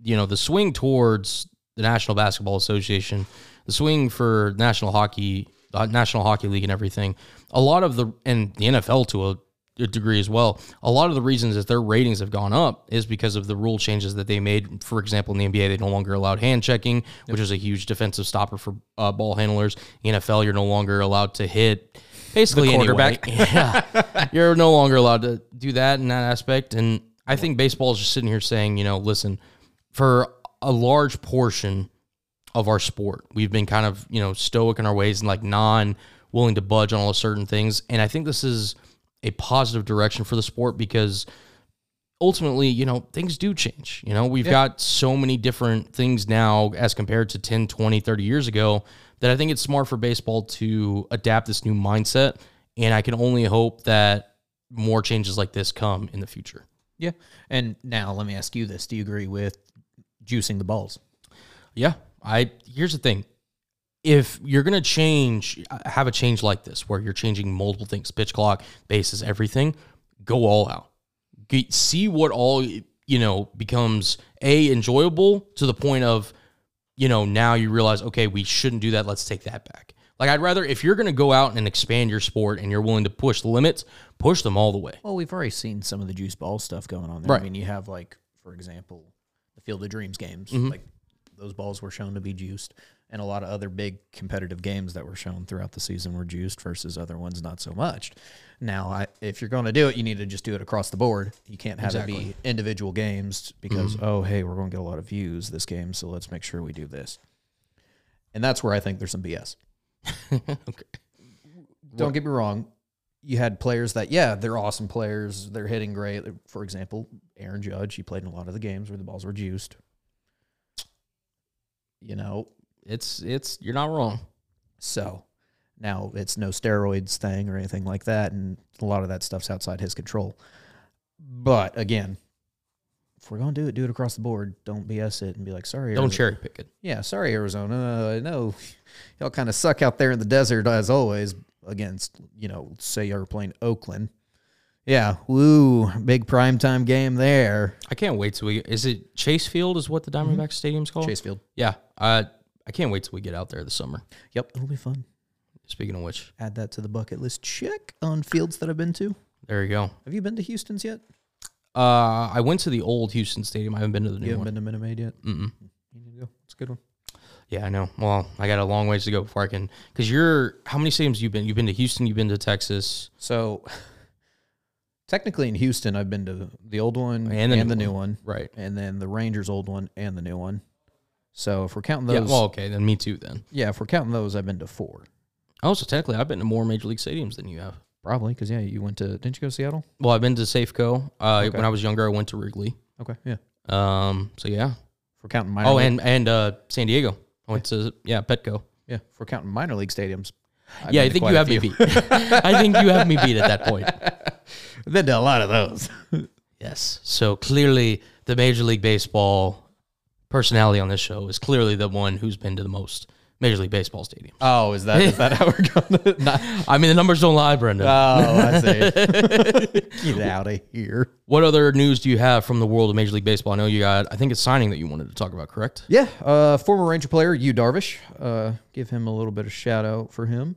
you know the swing towards the National Basketball Association, the swing for National Hockey, the National Hockey League, and everything. A lot of the and the NFL to a degree as well. A lot of the reasons that their ratings have gone up is because of the rule changes that they made. For example, in the NBA, they no longer allowed hand checking, which is a huge defensive stopper for uh, ball handlers. In NFL, you're no longer allowed to hit basically The anyway. quarterback. Yeah, you're no longer allowed to do that in that aspect. And I think baseball is just sitting here saying, you know, listen, for a large portion of our sport, we've been kind of you know stoic in our ways and like non willing to budge on all of certain things. And I think this is a positive direction for the sport because ultimately, you know, things do change. You know, we've got so many different things now as compared to 10, 20, 30 years ago that I think it's smart for baseball to adapt this new mindset. And I can only hope that more changes like this come in the future. Yeah. And now let me ask you this. Do you agree with juicing the balls? Yeah. I here's the thing. If you're gonna change, have a change like this where you're changing multiple things, pitch clock, bases, everything, go all out. Get, see what all you know becomes a enjoyable to the point of, you know, now you realize, okay, we shouldn't do that. Let's take that back. Like I'd rather if you're gonna go out and expand your sport and you're willing to push the limits, push them all the way. Well, we've already seen some of the juice ball stuff going on there. Right. I mean, you have like, for example, the Field of Dreams games. Mm-hmm. Like those balls were shown to be juiced, and a lot of other big competitive games that were shown throughout the season were juiced versus other ones not so much. Now, I, if you're going to do it, you need to just do it across the board. You can't have it be individual games because mm-hmm. oh, hey, we're going to get a lot of views this game, so let's make sure we do this. And that's where I think there's some BS. okay. don't get me wrong. You had players that, yeah, they're awesome players. They're hitting great. For example, Aaron Judge, he played in a lot of the games where the balls were juiced. You know, It's it's you're not wrong. so Now it's no steroids thing or anything like that, and a lot of that stuff's outside his control. But again, if we're gonna do it, do it across the board. Don't BS it and be like, sorry, Don't Arizona- cherry pick it. Yeah, sorry, Arizona. I know y'all kind of suck out there in the desert as always. Against you know, say you're playing Oakland. Yeah, woo, big primetime game there. I can't wait till we. Is it Chase Field? Is what the Diamondback Stadium's called? Chase Field. Yeah. Uh, I can't wait till we get out there this summer. Yep, it'll be fun. Speaking of which, Add that to the bucket list. Check on fields that I've been to. there you go. Have you been to Houston's yet? Uh, I went to the old Houston Stadium. I haven't been to the new one. You new haven't one. been to Minute Maid yet? Mm-mm. You need to go. It's a good one. Yeah, I know. Well, I got a long ways to go before I can. Because you're, how many stadiums you've been? You've been to Houston. You've been to Texas. So, technically in Houston, I've been to the old one And and the the, new new one, Right. and then the Rangers old one and the new one. So if we're counting those, Yeah. yeah, Well, okay. Then me too. Then. Yeah, if we're counting those, I've been to four, Oh, so technically, I've been to more major league stadiums than you have. probably because yeah, you went to didn't you go to Seattle? Well, I've been to Safeco. Uh, Okay. when I was younger, I went to Wrigley. Okay, yeah. Um, so yeah. for counting minor, Oh, league, and and uh, San Diego. I went to yeah Petco. yeah, for counting minor league stadiums. I've yeah, I think you have me beat. I think you have me beat at that point. I've been to a lot of those. Yes. So clearly, the Major League Baseball personality on this show is clearly the one who's been to the most Major League Baseball stadiums. Oh, is that is that how we're going? Not, I mean, the numbers don't lie, Brendan. oh, I see. Get out of here. what other news do you have from the world of Major League Baseball? I know you got, I think it's signing that you wanted to talk about, correct? Yeah, uh, former Ranger player Yu Darvish. Uh, give him a little bit of shout out for him.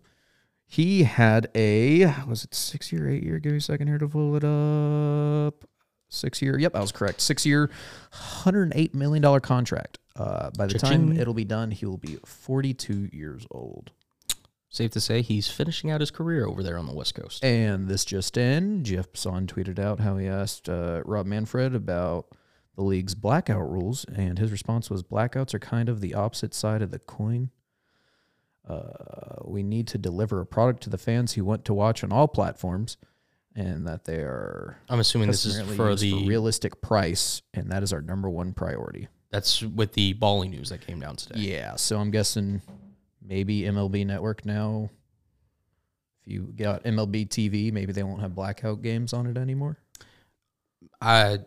He had a was it six year, eight year? Give me a second here to pull it up. Six year. Yep, I was correct. Six year, hundred and eight million dollar contract. Uh, by the time Cha-ching. it'll be done, he will be forty two years old. Safe to say he's finishing out his career over there on the West Coast. And this just in, Jeff Passan tweeted out how he asked uh, Rob Manfred about the league's blackout rules, and his response was blackouts are kind of the opposite side of the coin. Uh, we need to deliver a product to the fans who want to watch on all platforms, and that they are I'm assuming this is customarily for used the, realistic price, and that is our number one priority. that's with the balling news that came down today. Yeah, so I'm guessing maybe MLB Network now. If you got MLB TV, maybe they won't have blackout games on it anymore. Uh,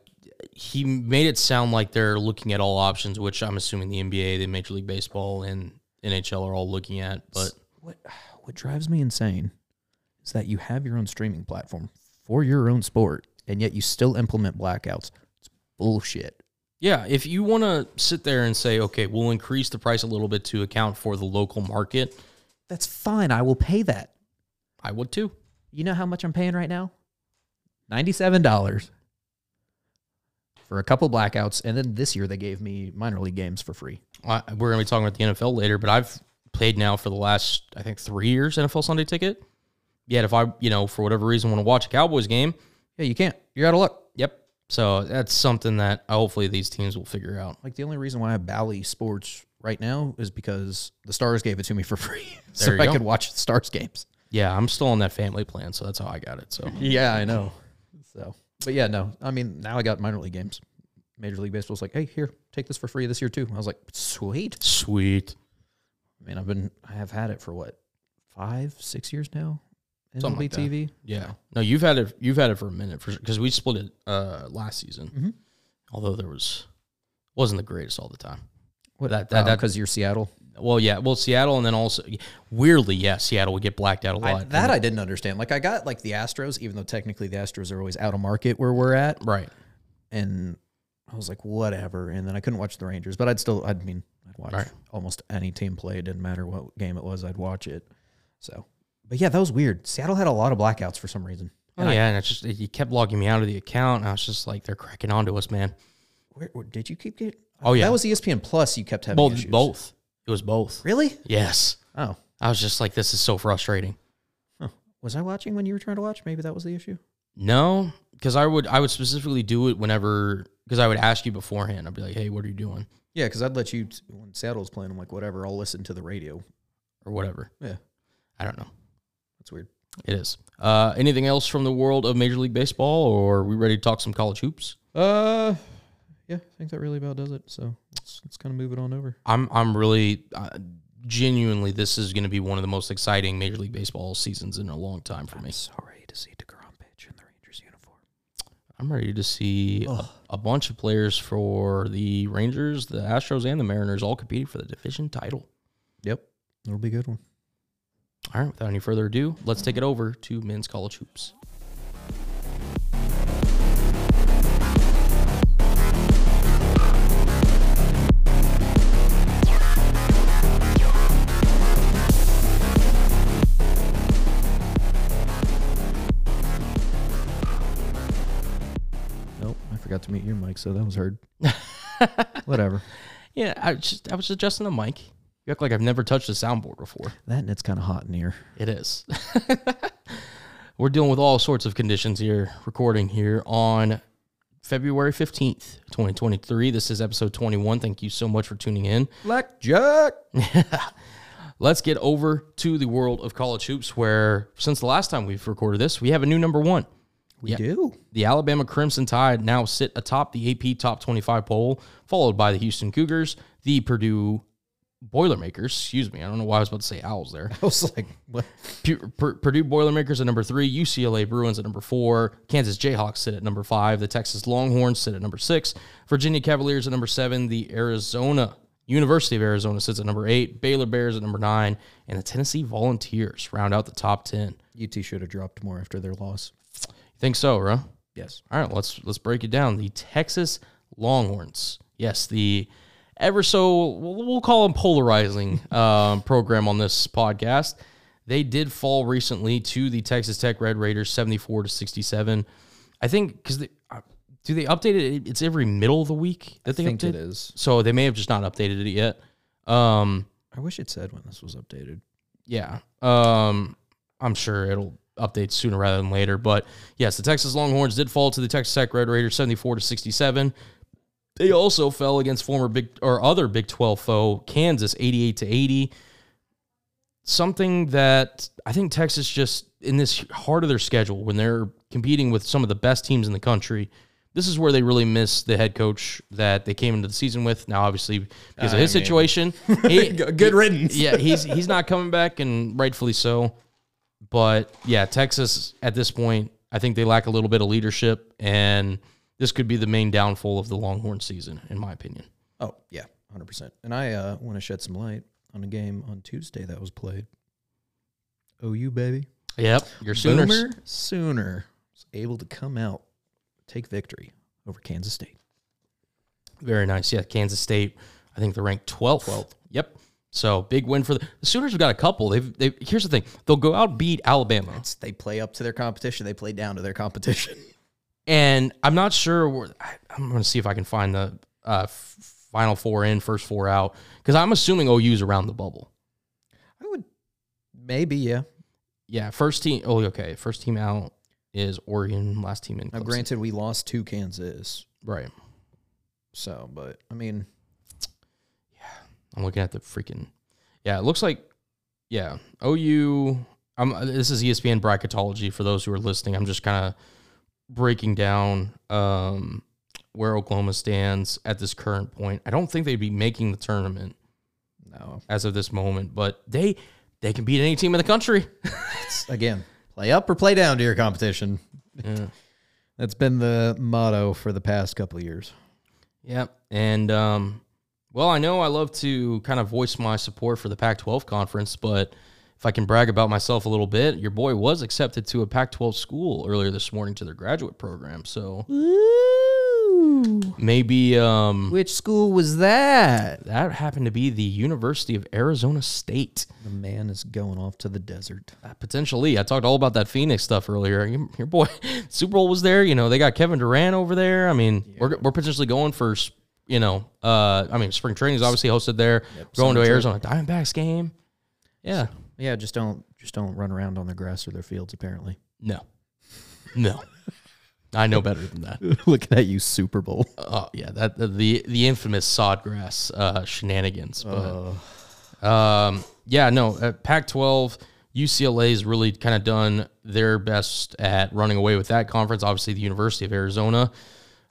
he made it sound like they're looking at all options, which I'm assuming the NBA, the Major League Baseball, and NHL are all looking at. But what what drives me insane is that you have your own streaming platform for your own sport, and yet you still implement blackouts. It's bullshit. yeah, if you want to sit there and say, okay, we'll increase the price a little bit to account for the local market, That's fine. I will pay that. I would too. You know how much I'm paying right now? Ninety-seven dollars for a couple blackouts, and then this year they gave me minor league games for free. I, we're going to be talking about the NFL later, but I've played now for the last, I think, three years NFL Sunday ticket. Yet if I, you know, for whatever reason want to watch a Cowboys game, Yeah, you can't. You're out of luck. yep. So that's something that uh, hopefully these teams will figure out. Like the only reason why I have Bally Sports right now is because the Stars gave it to me for free, so I go. could watch the Stars games. Yeah, I'm still on that family plan, so that's how I got it. So Yeah, I know. So, but yeah, no. I mean, now I got minor league games. Major League Baseball's like, hey, here, take this for free this year too. I was like, sweet. sweet. I mean, I've been, I have had it for what, five, six years now. MLB like. TV. Yeah. No, you've had it. You've had it for a minute for because we split it uh, last season. Mhm. Although there was wasn't the greatest all the time. What That- that? that- Because you're Seattle. Well, yeah. Well, Seattle, and then also weirdly, yeah, Seattle would get blacked out a lot. that I didn't understand. Like, I got like the Astros, even though technically the Astros are always out of market where we're at, right. and I was like, whatever. And then I couldn't watch the Rangers, but I'd still, I'd mean, I'd watch Right. almost any team play. It didn't matter what game it was, I'd watch it. So, but yeah, that was weird. Seattle had a lot of blackouts for some reason. Oh And I- yeah, and it's just you kept logging me out of the account, and I was just like, they're cracking onto us, man. Where, where- did you keep getting? Oh, yeah. that was ESPN Plus. You kept having Both, issues. both. It was both. Really? Yes. Oh, I was just like, this is so frustrating. was I watching when you were trying to watch? Maybe that was the issue. No, because I would I would specifically do it whenever because I would ask you beforehand. I'd be like, hey, what are you doing Yeah, because I'd let you when Seattle's playing. I'm like, whatever. I'll listen to the radio. or whatever. Yeah, I don't know. That's weird. It is. Uh, anything else from the world of Major League Baseball, or are we ready to talk some college hoops? Uh, yeah, I think that really about does it. So let's let's kind of move it on over. I'm I'm really uh, genuinely, this is going to be one of the most exciting Major League Baseball seasons in a long time for me. So ready to see deGrom pitch in the Rangers uniform. I'm ready to see a, a bunch of players for the Rangers, the Astros, and the Mariners all competing for the division title. Yep, it'll be a good one. All right, without any further ado, let's take it over to men's college hoops. Nope, I forgot to mute your mic, so that was heard. Whatever. Yeah, I just I was adjusting the mic. You act like I've never touched a soundboard before. That and it's kind of hot in here. It is. We're dealing with all sorts of conditions here, recording here on February 15th, 2023. This is episode 21. Thank you so much for tuning in. Blackjack. Let's get over to the world of college hoops, where since the last time we've recorded this, we have a new number one. We Yeah. do. The Alabama Crimson Tide now sit atop the AP Top 25 poll, followed by the Houston Cougars, the Purdue Boilermakers. Excuse me, I don't know why I was about to say Owls there. I was like, what? Pu- Pur- Purdue Boilermakers at number three, UCLA Bruins at number four, Kansas Jayhawks sit at number five, the Texas Longhorns sit at number six, Virginia Cavaliers at number seven, the Arizona University of Arizona sits at number eight, Baylor Bears at number nine, and the Tennessee Volunteers round out the top ten. UT should have dropped more after their loss. You think so, huh? Yes. All right, let's let's break it down. The Texas Longhorns, yes, the ever so we'll, call them polarizing um, program on this podcast. They did fall recently to the Texas Tech Red Raiders, seventy-four to sixty-seven. I think because they uh, do they update it? It's every middle of the week that I they think update. it is. So they may have just not updated it yet. Um, I wish it said when this was updated. yeah. Um, I'm sure it'll update sooner rather than later. But yes, the Texas Longhorns did fall to the Texas Tech Red Raiders 74 to 67. They also fell against former Big or other Big 12 foe Kansas 88 to 80. Something that I think Texas just in this heart of their schedule when they're competing with some of the best teams in the country, this is where they really miss the head coach that they came into the season with. Now, obviously, because of I his mean- situation, he- Good riddance. yeah, he's he's not coming back, and rightfully so. But yeah, Texas at this point, I think they lack a little bit of leadership, and this could be the main downfall of the Longhorn season, in my opinion. Oh yeah, hundred percent. And I uh, want to shed some light on a game on Tuesday that was played. OU baby, Yep, your Sooners. Boomer Sooner was able to come out take victory over Kansas State. Very nice. Yeah, Kansas State. I think they're ranked 12th. 12th. Yep. So big win for the, the Sooners. Have got a couple. They've, they here's the thing. They'll go out beat Alabama, It's, they play up to their competition. They play down to their competition. and I'm not sure. Where, I, I'm going to see if I can find the uh, f- final four in, first four out, because I'm assuming OU's around the bubble. I would maybe yeah. Yeah, first team. Oh, okay. First team out is Oregon. Last team in. Now, Clemson. granted, we lost to Kansas, right? so but I mean, yeah, I'm looking at the freaking. Yeah, it looks like. Yeah, OU. I'm. This is ESPN bracketology for those who are listening. I'm just kind of breaking down um, where Oklahoma stands at this current point. I don't think they'd be making the tournament no. as of this moment, but they they can beat any team in the country. Again, play up or play down to your competition. yeah. That's been the motto for the past couple of years. Yep. And um, well, I know I love to kind of voice my support for the Pac-12 conference, but if I can brag about myself a little bit, your boy was accepted to a Pac-12 school earlier this morning to their graduate program. So maybe um, Which school was that? that happened to be the University of Arizona State. The man is going off to the desert. Uh, potentially, I talked all about that Phoenix stuff earlier. Your your boy Super Bowl was there. You know, they got Kevin Durant over there. I mean, we're we're potentially going for you know, uh, I mean, spring training is obviously hosted there. going to. Arizona Diamondbacks game. Yeah, Yeah, just don't just don't run around on their grass or their fields. Apparently, no, no, I know better than that. Look at that, you, Super Bowl. Oh yeah, that the the, the infamous sodgrass uh, shenanigans. But Um, yeah, no, uh, Pac-12, UCLA's really kind of done their best at running away with that conference. Obviously, the University of Arizona.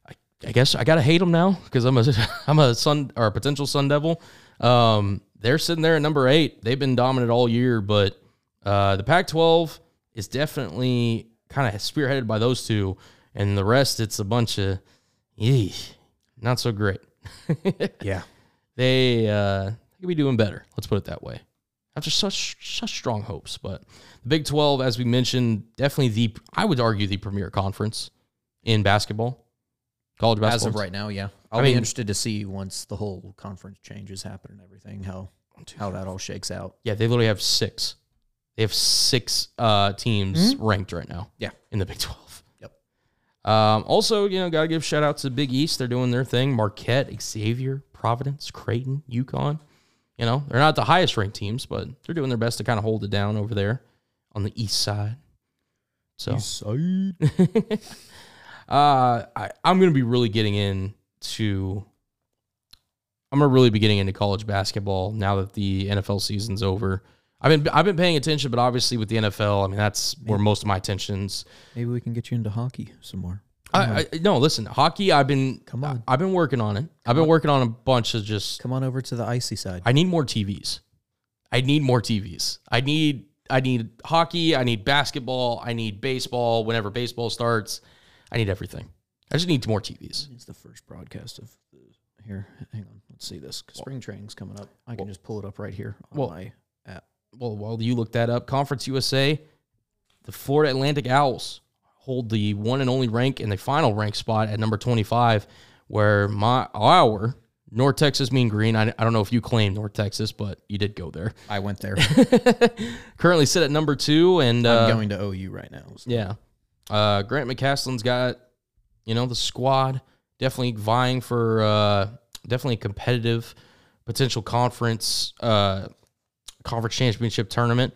I, I guess I gotta hate them now because I'm a I'm a Sun or a potential Sun Devil. Um, they're sitting there at number eight. They've been dominant all year, but uh, the Pac-12 is definitely kind of spearheaded by those two, and the rest it's a bunch of, yee, not so great. Yeah. they uh, could be doing better. Let's put it that way. After such such strong hopes, but the Big Twelve, as we mentioned, definitely the I would argue the premier conference in basketball, college basketball. As of right now, yeah. I'll mean- be interested to see once the whole conference changes happen and everything, how how that all shakes out. Yeah, they literally have six. They have six uh, teams ranked right now. Yeah. in the Big Twelve. Yep. Um, also, you know, gotta give shout out to Big East. They're doing their thing. Marquette, Xavier, Providence, Creighton, UConn. You know, they're not the highest ranked teams, but they're doing their best to kind of hold it down over there on the east side. So uh, I, I'm going to be really getting into. I'm to really be getting into college basketball now that the NFL season's over. I've been I've been paying attention, but obviously with the NFL, I mean that's where most of my attention's. Maybe we can get you into hockey some more. I, I no listen hockey. I've been Come on. I've been working on it. I've been working on a bunch of just. Come on over to the icy side. I need more TVs. I need more TVs. I need I need hockey. I need basketball. I need baseball. Whenever baseball starts, I need everything. I just need more TVs. It's the first broadcast of the, here. Hang on, let's see this. Spring training's coming up. I can just pull it up right here on well- my app. well, while you look that up, Conference USA, the Florida Atlantic Owls hold the one and only rank in the final rank spot at number 25, where my our North Texas Mean Green, I, I don't know if you claim North Texas, but you did go there. I went there. Currently sit at number two, and uh, I'm going to OU right now. so- yeah, uh, Grant McCasland's got you know the squad definitely vying for uh, definitely a competitive potential conference uh, conference championship tournament.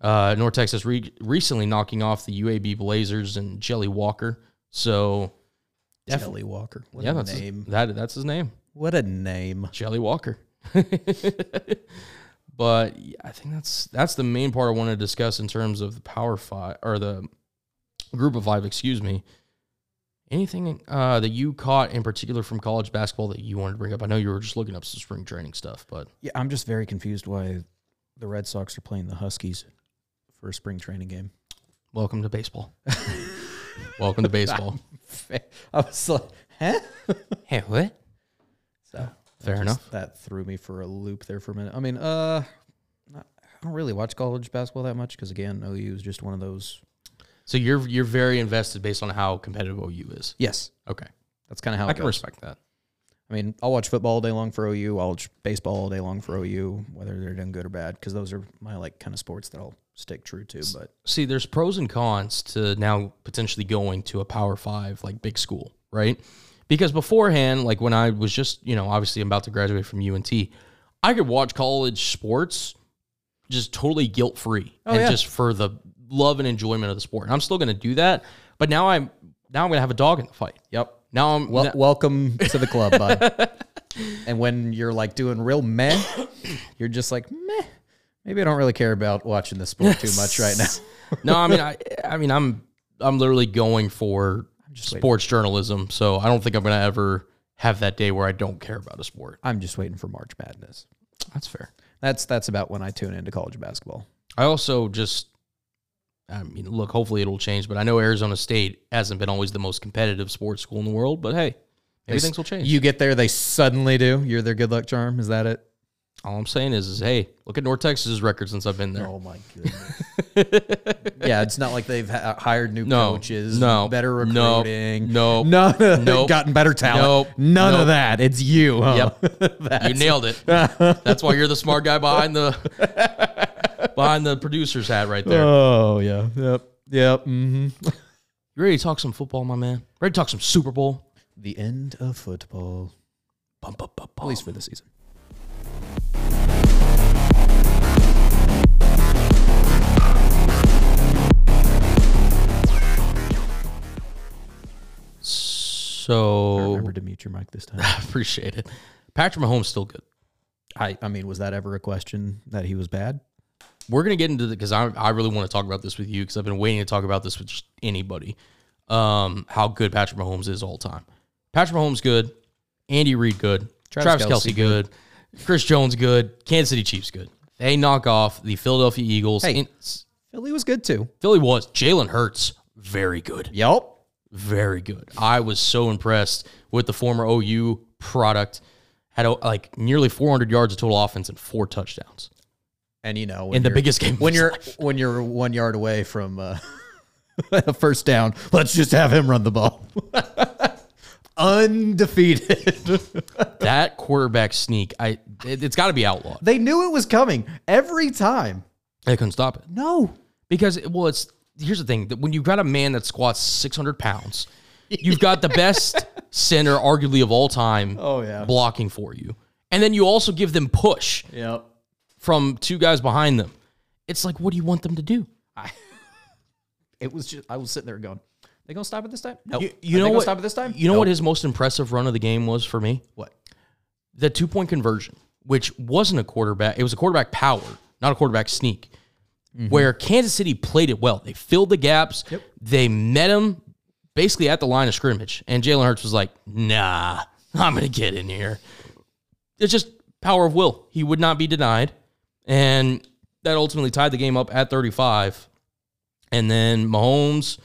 Uh, North Texas re- recently knocking off the UAB Blazers and Jelly Walker. So Jelly Walker. What yeah, a that's name. His, that that's his name, What a name. Jelly Walker. but yeah, I think that's that's the main part I want to discuss in terms of the Power Five or the Group of Five. Excuse me. Anything uh, that you caught in particular from college basketball that you wanted to bring up? I know you were just looking up some spring training stuff, but Yeah, I'm just very confused why the Red Sox are playing the Huskies for a spring training game. welcome to baseball. welcome to baseball. I was like, huh? hey, what? So Fair that enough. That threw me for a loop there for a minute. I mean, uh, I don't really watch college basketball that much because again, OU is just one of those. So you're you're very invested based on how competitive OU is. Yes, Okay, that's kind of how I can goes. respect that. I mean, I'll watch football all day long for OU. I'll watch baseball all day long for OU, whether they're doing good or bad, because those are my like kind of sports that I'll stick true to. But See, there's pros and cons to now potentially going to a Power Five like big school, right? Because beforehand, like when I was just, you know, obviously I'm about to graduate from UNT, I could watch college sports just totally guilt free Oh, and yeah. just for the love and enjoyment of the sport. And I'm still going to do that, but now I'm now I'm going to have a dog in the fight. yep, Now I'm well, now- welcome to the club, bud. and when you're like doing real meh, you're just like meh. Maybe I don't really care about watching the sport too much right now. no, I mean, I, I mean, I'm, I'm literally going for just waiting. sports journalism. So I don't think I'm going to ever have that day where I don't care about a sport. I'm just waiting for March Madness. That's fair. That's that's about when I tune into college basketball. I also just, I mean, look, hopefully it'll change, but I know Arizona State hasn't been always the most competitive sports school in the world, but hey, maybe They- things will change. You get there, they suddenly do. You're their good luck charm. Is that it? All I'm saying is, is hey, look at North Texas's record since I've been there. Oh my goodness. yeah, it's not like they've ha- hired new No, coaches, no, better recruiting, no, no, nope, gotten better talent. nope, None nope. of that. It's you. Huh? You nailed it. That's why you're the smart guy behind the behind the producer's hat right there. Oh yeah. Yep. Yep. Mm-hmm. You ready to talk some football, my man? Ready to talk some Super Bowl? The end of football, Bum, bum, bum, at least for the season. So Remember to mute your mic this time. I appreciate it. Patrick Mahomes still good. I I mean, was that ever a question that he was bad? We're gonna get into the because I I really want to talk about this with you because I've been waiting to talk about this with just anybody. Um, how good Patrick Mahomes is all time. Patrick Mahomes good. Andy Reid good. Travis, Travis Kelce, good. Chris Jones good. Kansas City Chiefs good. They knock off the Philadelphia Eagles. Hey. In- Philly was good too. Philly was Jalen Hurts very good. Yep. very good. I was so impressed with the former OU product. Had a, like nearly 400 yards of total offense and four touchdowns And you know, when in the biggest game. when you're when you're one yard away from uh, a first down, let's just have him run the ball. Undefeated. that quarterback sneak, I it, it's got to be outlawed. they knew it was coming every time. They couldn't stop it No. because well, it's here's the thing that when you've got a man that squats 600 pounds, you've got the best center, arguably of all time, Oh, yeah. blocking for you, and then you also give them push Yep. From two guys behind them. It's like, what do you want them to do? It was just I was sitting there going, "They gonna stop it this time? No. You, you know what? Stop it this time? You know Nope. what his most impressive run of the game was for me? What? The two point conversion, which wasn't a quarterback, it was a quarterback power, not a quarterback sneak. Mm-hmm. Where Kansas City played it well. They filled the gaps. They met him basically at the line of scrimmage. And Jalen Hurts was like, nah, I'm going to get in here. It's just power of will. He would not be denied. And that ultimately tied the game up at 35. And then Mahomes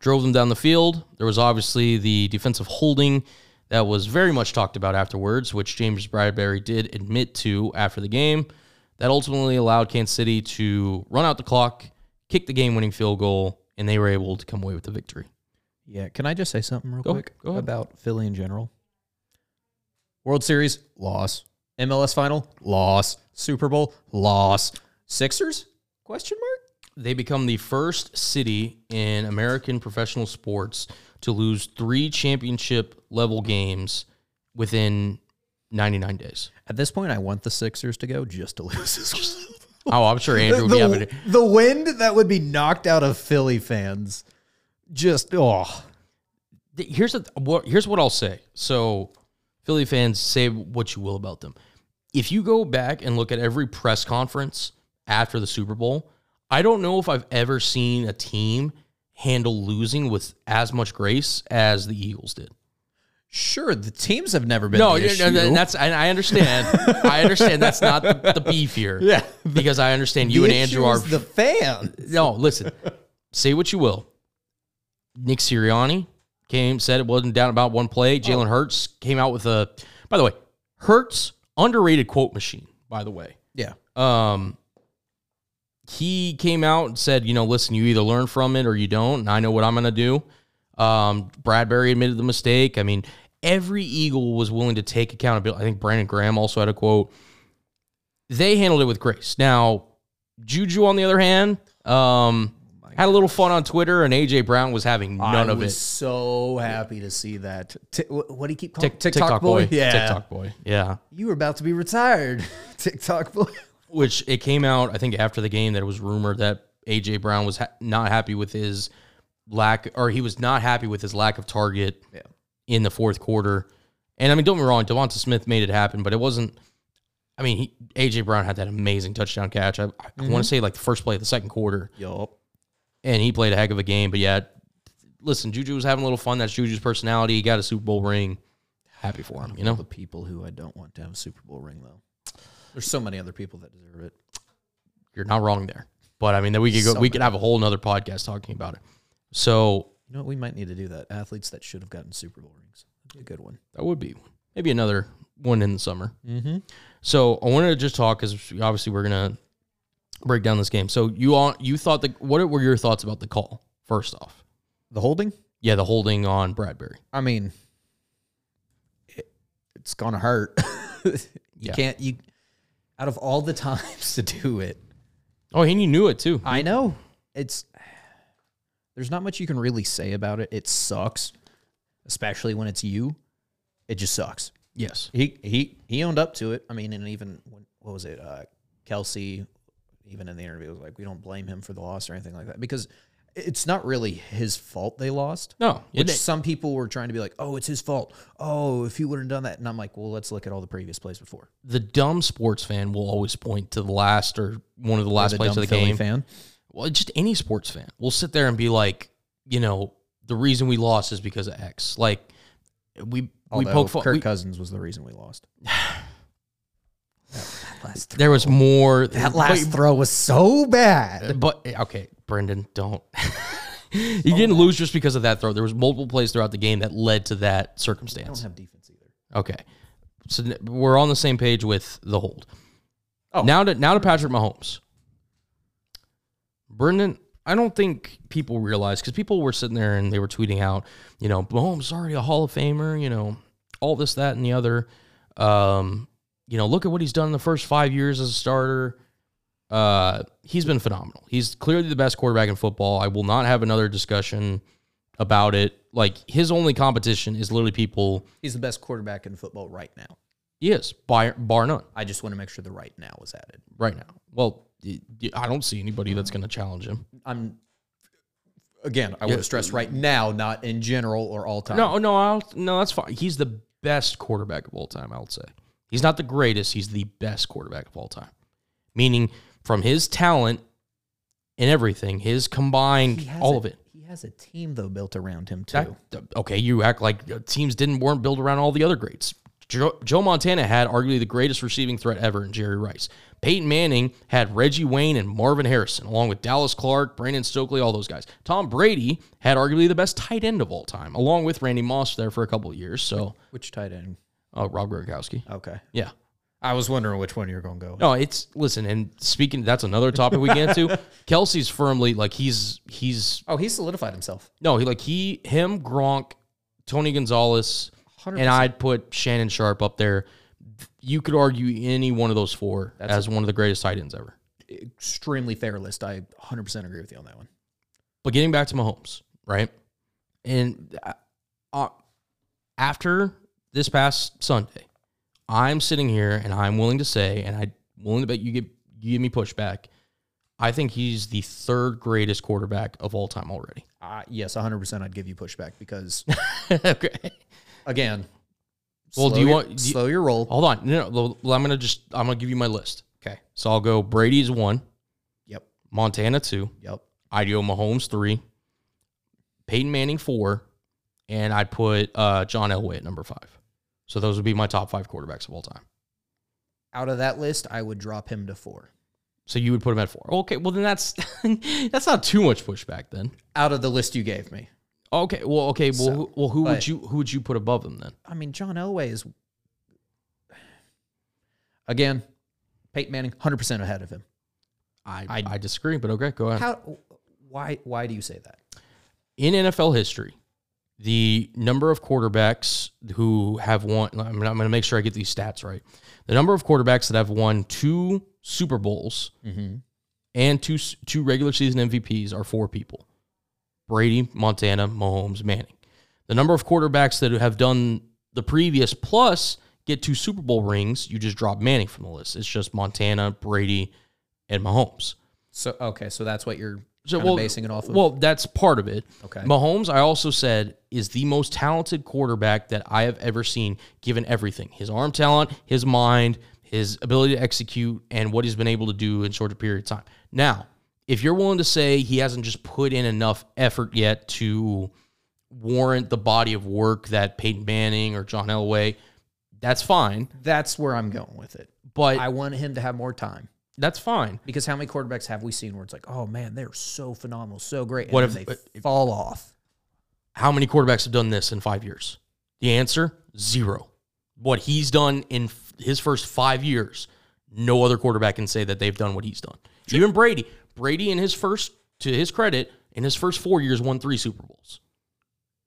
drove them down the field. There was obviously the defensive holding that was very much talked about afterwards, which James Bradberry did admit to after the game. That ultimately allowed Kansas City to run out the clock, kick the game winning field goal, and they were able to come away with the victory. Yeah, can I just say something real Go- quick go about Philly in general? World Series loss, MLS final loss, Super Bowl loss, Sixers question mark? They become the first city in American professional sports to lose three championship level games within 99 days. At this point, I want the Sixers to go just to lose. Oh, I'm sure Andrew would be having the, the wind that would be knocked out of Philly fans, just oh here's a, what here's what I'll say. So, Philly fans, say what you will about them. If you go back and look at every press conference after the Super Bowl, I don't know if I've ever seen a team handle losing with as much grace as the Eagles did. sure. The teams have never been No, the no, issue. no, that's and I understand. I understand that's not the, the beef here. Yeah. because I understand you and Andrew are. the fan. no, listen. say what you will. Nick Sirianni came said it wasn't down about one play. Jalen oh. Hurts came out with a. By the way, Hurts underrated quote machine. By the way, Yeah. um, he came out and said, you know, listen, you either learn from it or you don't, and I know what I'm going to do. Um, Bradberry admitted the mistake. I mean, every Eagle was willing to take accountability. I think Brandon Graham also had a quote. They handled it with grace. Now, Juju, on the other hand, um, had a little fun on Twitter, and AJ Brown was having none of it. I of was it. so happy to see that. Wh- what do you keep calling Tick, TikTok, boy. Yeah. TikTok boy. Yeah. You were about to be retired. TikTok boy. which it came out I think after the game that it was rumored that AJ Brown was ha- not happy with his lack or he was not happy with his lack of target Yeah. in the fourth quarter. And I mean, don't get me wrong, DeVonta Smith made it happen, but it wasn't. I mean, he, AJ Brown had that amazing touchdown catch. I, I mm-hmm. want to say like the first play of the second quarter, Yup. And he played a heck of a game. But yeah, listen, Juju was having a little fun. That's Juju's personality. He got a Super Bowl ring. Happy for him, you know. The people who I don't want to have a Super Bowl ring though. There's so many other people that deserve it. You're not wrong there. But I mean, then we could go. So we could have a whole nother podcast talking about it. So You know what? We might need to do that. Athletes that should have gotten Super Bowl rings. That'd be a good one. That would be maybe another one in the summer. Mm-hmm. So I wanted to just talk because obviously we're gonna break down this game. So you on you thought the what were your thoughts about the call? First off, The holding? yeah, the holding on Bradberry. I mean, it, it's gonna hurt. you Yeah. can't. You out of all the times to do it, Oh, and you knew it too. I know it's. There's not much you can really say about it. It sucks, especially when it's you. It just sucks. Yes. He he he owned up to it. I mean, and even when, what was it? Uh, Kelce, even in the interview, was like, we don't blame him for the loss or anything like that because it's not really his fault they lost. No. Which some people were trying to be like, oh, it's his fault. Oh, if he wouldn't have done that, and I'm like, well, let's look at all the previous plays before. the dumb sports fan will always point to the last or one of the last The plays of the Philly game. fan. Well, just any sports fan will sit there and be like, you know, the reason we lost is because of X. Like we we Although poke. Kirk we- Cousins was the reason we lost. last There was more. that last throw was so bad. But okay, Brendan, don't. you didn't lose just because of that throw. There was multiple plays throughout the game that led to that circumstance. I Don't have defense either. Okay, so we're on the same page with the hold. Oh. now to now to Patrick Mahomes. Brendan, I don't think people realize because people were sitting there and they were tweeting out, you know, Mahomes is already a Hall of Famer, you know, all this, that, and the other. Um, you know, look at what he's done in the first five years as a starter. Uh, he's been phenomenal. He's clearly the best quarterback in football. I will not have another discussion about it. Like his only competition is literally people. He's the best quarterback in football right now. He is bar, bar none I just want to make sure the right now is added. right now. Well, I don't see anybody that's going to challenge him. I'm again, I want to stress right now, not in general or all time. No, no, I'll, no, that's fine. He's the best quarterback of all time. I would say he's not the greatest. He's the best quarterback of all time. Meaning, from his talent and everything, his combined, all a- of it. He has a team though built around him too. That- okay, you act like uh, teams didn't weren't built around all the other greats. Joe, Joe Montana had arguably the greatest receiving threat ever in Jerry Rice. Peyton Manning had Reggie Wayne and Marvin Harrison, along with Dallas Clark, Brandon Stokley, all those guys. Tom Brady had arguably the best tight end of all time, along with Randy Moss there for a couple of years. So, Which tight end? Uh, Rob Gronkowski. Okay. Yeah. I was wondering which one you're going to go. with. No, it's listen, and speaking, that's another topic we get into. Kelce's firmly like he's he's Oh, he solidified himself. no, he like he him Gronk, Tony Gonzalez, 100%. and I'd put Shannon Sharpe up there. You could argue any one of those four as one of the greatest tight ends ever. Extremely fair list. I 100% agree with you on that one. But getting back to Mahomes, right? And uh, after this past Sunday, I'm sitting here and I'm willing to say, and I'm willing to bet you give you give me pushback. I think he's the third greatest quarterback of all time already. Uh, yes, 100% I'd give you pushback because, okay. again, Well, do slow you your- want- do you- slow your roll? Hold on. No, no, well, I'm gonna just I'm gonna give you my list. Okay. So I'll go Brady's one, Yep. Montana two, Yep. I'd go Mahomes three, Peyton Manning four, and I'd put uh, John Elway at number five. So those would be my top five quarterbacks of all time. Out of that list, I would drop him to four. So you would put him at four. Okay, well then that's that's not too much pushback then. Out of the list you gave me. Okay, well okay, well So, who, well who would you who would you put above them then? I mean, John Elway is, again, Peyton Manning, 100% ahead of him. I I- I, disagree, but okay, go ahead. How? Why? Why do you say that? in NFL history, the number of quarterbacks who have won, I'm, going to make sure I get these stats right. The number of quarterbacks that have won two Super Bowls Mm-hmm. and two two regular season MVPs are four people Brady, Montana, Mahomes, Manning. The number of quarterbacks that have done the previous plus get two Super Bowl rings, you just drop Manning from the list. It's just Montana, Brady, and Mahomes. So okay, so that's what you're So well, basing it off of. well, that's part of it. Okay. Mahomes, I also said, is the most talented quarterback that I have ever seen, given everything his arm talent, his mind, his ability to execute, and what he's been able to do in short period of time. Now, if you're willing to say he hasn't just put in enough effort yet to warrant the body of work that Peyton Manning or John Elway, that's fine. that's where I'm going with it. But I want him to have more time that's fine. because how many quarterbacks have we seen where it's like, oh man, they're so phenomenal, so great, and What then if- they fall off? How many quarterbacks have done this in five years? The answer zero. What he's done in f- his first five years, no other quarterback can say that they've done what he's done. Even Brady. Brady, in his first, to his credit, in his first four years, won three Super Bowls.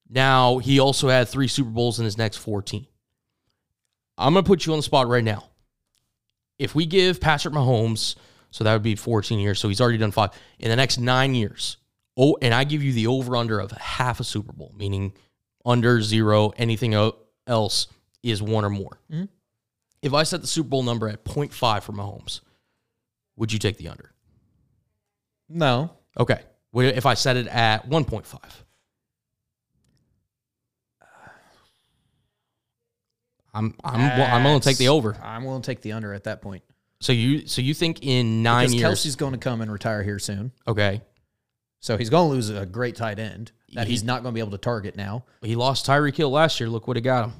Now, he also had three Super Bowls in his next 14. I'm going to put you on the spot right now. If we give Patrick Mahomes, so that would be 14 years, so he's already done five, in the next nine years, oh, and I give you the over under of half a Super Bowl, meaning under zero, anything else is one or more. Mhm. If I set the Super Bowl number at 0.5 for Mahomes, would you take the under? No, Okay. If I set it at 1.5? I'm I'm I'm willing to take the over. I'm willing to take the under at that point. So you so you think in nine Because years? Kelce's going to come and retire here soon, okay, so he's going to lose a great tight end that He- he's not going to be able to target now. he lost Tyreek Hill last year. Look what it got him.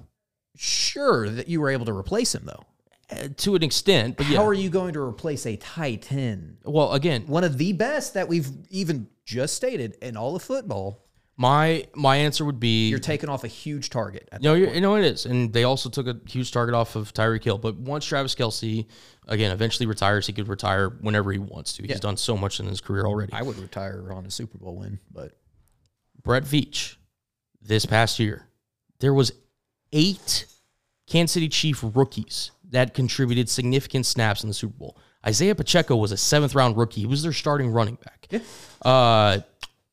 Sure, that you were able to replace him though. uh, to an extent, but yeah. How are you going to replace a tight end? well, again, One of the best that we've even just stated in all of football. My my answer would be You're taking off a huge target. at No, you're, know it is, and they also took a huge target off of Tyreek Hill. But once Travis Kelce, again, eventually retires, he could retire whenever he wants to. He's done so much in his career already. I would retire on a Super Bowl win, but Brett Veach, this past year, there was eight Kansas City Chief rookies that contributed significant snaps in the Super Bowl. Isaiah Pacheco was a seventh round rookie. He was their starting running back. Uh,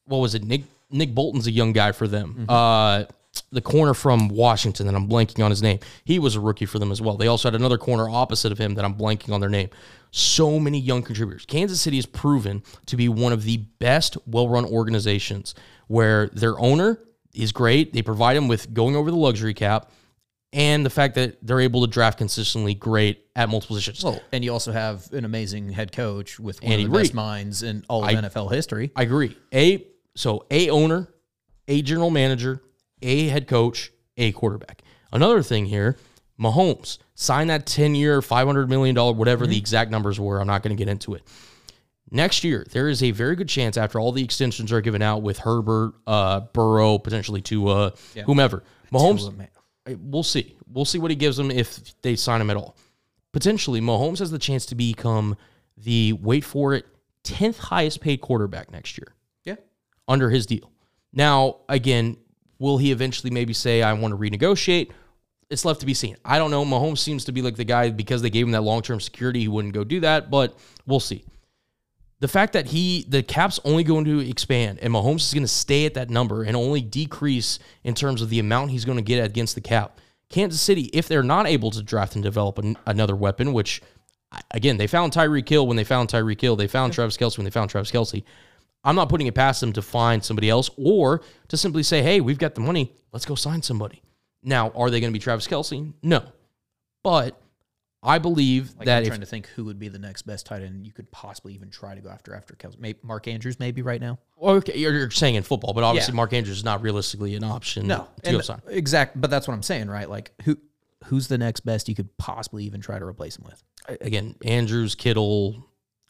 what was it? Nick Nick Bolton's a young guy for them. Uh, the corner from Washington, that I'm blanking on his name. He was a rookie for them as well. They also had another corner opposite of him that I'm blanking on their name. So many young contributors. Kansas City has proven to be one of the best well-run organizations where their owner is great. They provide them with going over the luxury cap and the fact that they're able to draft consistently great at multiple positions. well, and you also have an amazing head coach with one Andy of the best minds in all of NFL history. I agree. A so a owner, a general manager, a head coach, a quarterback. Another thing here, Mahomes signed that 10-year, $500 million, whatever the exact numbers were. I'm not going to get into it. Next year, there is a very good chance after all the extensions are given out with Herbert, uh, Burrow, potentially to uh, whomever. Mahomes, we'll see. We'll see what he gives them if they sign him at all. Potentially, Mahomes has the chance to become the wait for it 10th highest paid quarterback next year Yeah. Under his deal. Now, again, will he eventually maybe say, I want to renegotiate? It's left to be seen. I don't know. Mahomes seems to be like the guy because they gave him that long term security, he wouldn't go do that, but we'll see. The fact that he, the cap's only going to expand and Mahomes is going to stay at that number and only decrease in terms of the amount he's going to get against the cap. Kansas City, if they're not able to draft and develop an, another weapon, which again, they found Tyreek Hill when they found Tyreek Hill, they found Travis Kelce when they found Travis Kelce. I'm not putting it past them to find somebody else or to simply say, hey, we've got the money. Let's go sign somebody. Now, are they going to be Travis Kelce? No. But I believe Like that I'm if trying to think who would be the next best tight end you could possibly even try to go after after Kelce. Maybe Mark Andrews, maybe right now. okay, you're, you're saying in football, but obviously Yeah. Mark Andrews is not realistically an option No, to go sign. exact. But that's what I'm saying, right? Like who who's the next best you could possibly even try to replace him with? Again, Andrews, Kittle.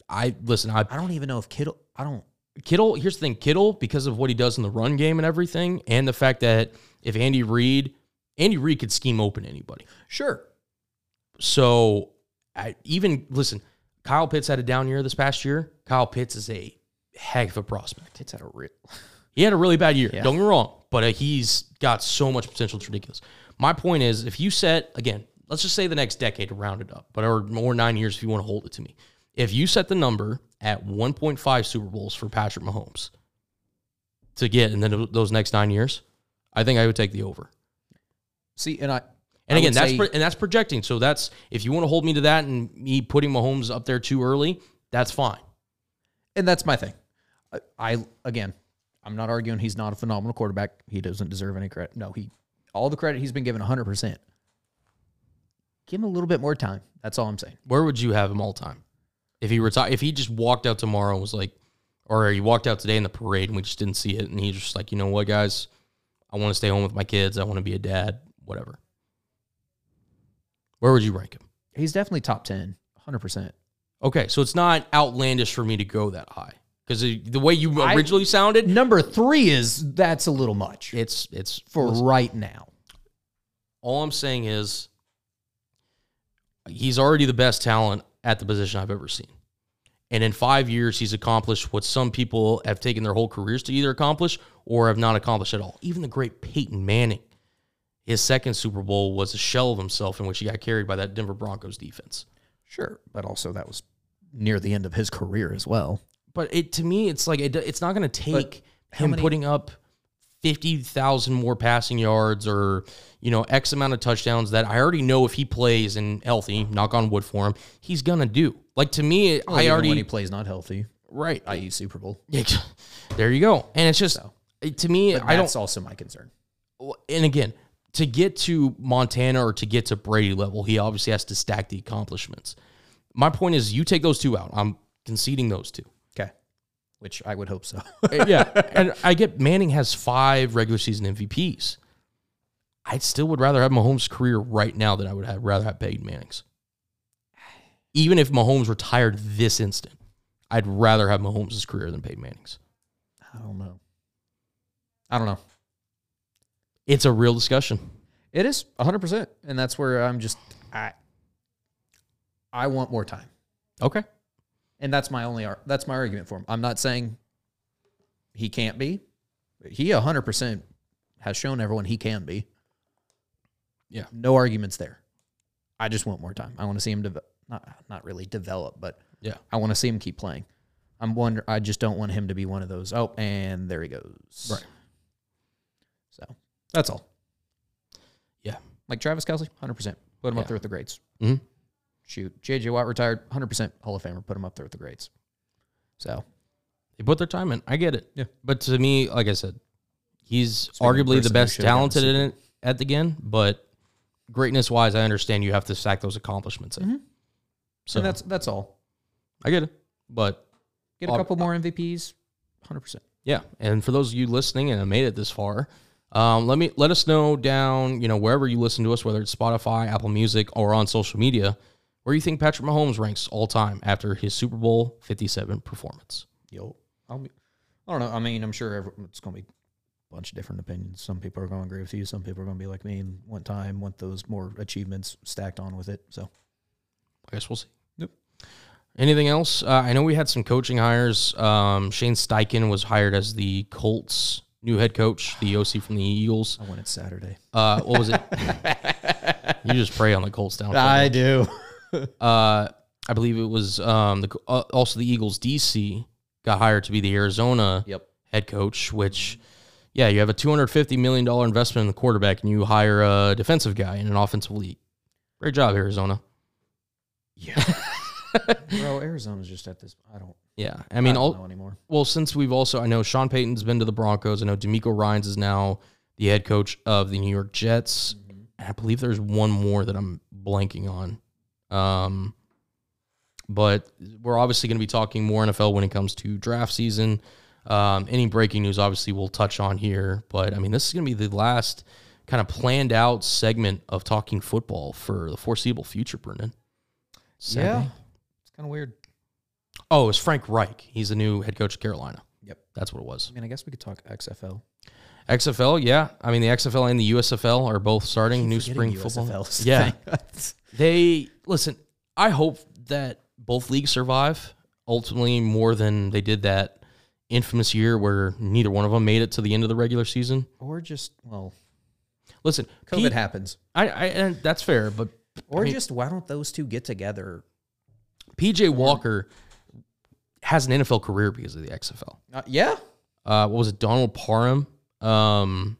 I listen. I I don't even know if Kittle. I don't. Kittle, here's the thing Kittle, because of what he does in the run game and everything, and the fact that if Andy Reid, Andy Reid could scheme open anybody. Sure. So I even listen, Kyle Pitts had a down year this past year. Kyle Pitts is a heck of a prospect. It's at a real. He had a really bad year. Yeah. Don't get me wrong, but uh, he's got so much potential. It's ridiculous. My point is, if you set again, let's just say the next decade to round it up, but or more nine years if you want to hold it to me. If you set the number at 1.5 Super Bowls for Patrick Mahomes to get, in then those next nine years, I think I would take the over. See, and I. And I again, that's say- pro- and that's projecting. So that's if you want to hold me to that and me putting Mahomes up there too early, that's fine. and that's my thing. I, I again, I'm not arguing he's not a phenomenal quarterback. He doesn't deserve any credit. No, he all the credit he's been given 100. percent Give him a little bit more time. That's all I'm saying. Where would you have him all time? If he retired, if he just walked out tomorrow and was like, or he walked out today in the parade and we just didn't see it, and he's just like, you know what, guys, I want to stay home with my kids. I want to be a dad. Whatever. Where would you rank him? He's definitely top 10, 100. percent Okay, so it's not outlandish for me to go that high because the way you I- originally sounded, Number three is that's a little much it's it's for right now. All I'm saying is he's already the best talent at the position I've ever seen. And in five years, he's accomplished what some people have taken their whole careers to either accomplish or have not accomplished at all. Even the great Peyton Manning, his second Super Bowl was a shell of himself in which he got carried by that Denver Broncos defense. Sure, but also that was near the end of his career as well. But it to me, it's like it, it's not going to take how him many- putting up fifty thousand more passing yards or you know X amount of touchdowns that I already know if he plays and healthy, knock on wood for him, he's gonna do. Like to me, I Even already when he plays not healthy, right. i.e. Super Bowl. There you go. And it's just to me, I don't. that's also my concern. And again, to get to Montana or to get to Brady level, he obviously has to stack the accomplishments. My point is, you take those two out. I'm conceding those two. Okay, which I would hope so. Uh, yeah, and I get Manning has five regular season MVPs. I still would rather have Mahomes' career right now than I would have rather have Peyton Manning's. even if Mahomes retired this instant, I'd rather have Mahomes' career than Peyton Manning's. I don't know. I don't know. It's a real discussion. It is 100%. And that's where I'm just I I want more time. Okay. And that's my only that's my argument for him. I'm not saying he can't be. He 100% has shown everyone he can be. Yeah. No arguments there. I just want more time. I want to see him develop not not really develop, but Yeah. I want to see him keep playing. I'm wonder I just don't want him to be one of those. Oh, and there he goes. Right. So that's all. Yeah. Like Travis Kelce, 100%. Put him Yeah. up there with the grades. Mhm. Shoot. JJ Watt retired, 100% Hall of Famer. Put him up there with the greats. So They put their time in. I get it. Yeah. But to me, like I said, he's Speaking arguably the best talented in it at the game, but greatness wise, I understand you have to stack those accomplishments in. Mhm. So and that's that's all. I get it. But Get a couple more MVPs, 100%. yeah, and for those of you listening and have made it this far, um, let me let us know down, you know, wherever you listen to us, whether it's Spotify, Apple Music, or on social media, where you think Patrick Mahomes ranks all time after his Super Bowl 57 performance. Yo, I'll be, I don't know. I mean, I'm sure every, it's going to be a bunch of different opinions. Some people are going to agree with you. Some people are going to be like me and want time, want those more achievements stacked on with it. So I guess we'll see. Yep. Anything else? Uh, I know we had some coaching hires. Um, Shane Steichen was hired as the Colts' new head coach, the OC from the Eagles. I want it Saturday. Uh, what was it? you just pray on the Colts down. I do. Uh, I believe it was um, the uh, also the Eagles DC got hired to be the Arizona Yep. head coach. Which, yeah, you have a two hundred fifty million dollar investment in the quarterback, and you hire a defensive guy in an offensive league. Great job, Arizona. Yeah. Bro, Arizona's just at this. I don't. Yeah, I mean, I all, don't know anymore. Well, since we've also, I know Sean Payton's been to the Broncos. I know DeMeco Ryans is now the head coach of the New York Jets. And I believe there's one more that I'm blanking on. Um, but we're obviously going to be talking more NFL when it comes to draft season. Um, any breaking news, obviously, we'll touch on here. But I mean, this is going to be the last kind of planned out segment of talking football for the foreseeable future, Brendan. Yeah. It's kind of weird. Oh, it's Frank Reich. He's the new head coach of Carolina. Yep. That's what it was. I mean, I guess we could talk XFL. XFL, yeah. I mean, the XFL and the USFL are both starting new spring football. USFL the Yeah. they listen. I hope that both leagues survive ultimately more than they did that infamous year where neither one of them made it to the end of the regular season. or just, well, Listen, COVID Pete- happens. I, I and that's fair, but Or I mean, just, why don't those two get together? PJ Walker has an NFL career because of the XFL. Uh, yeah. uh, what was it? Donald Parham um,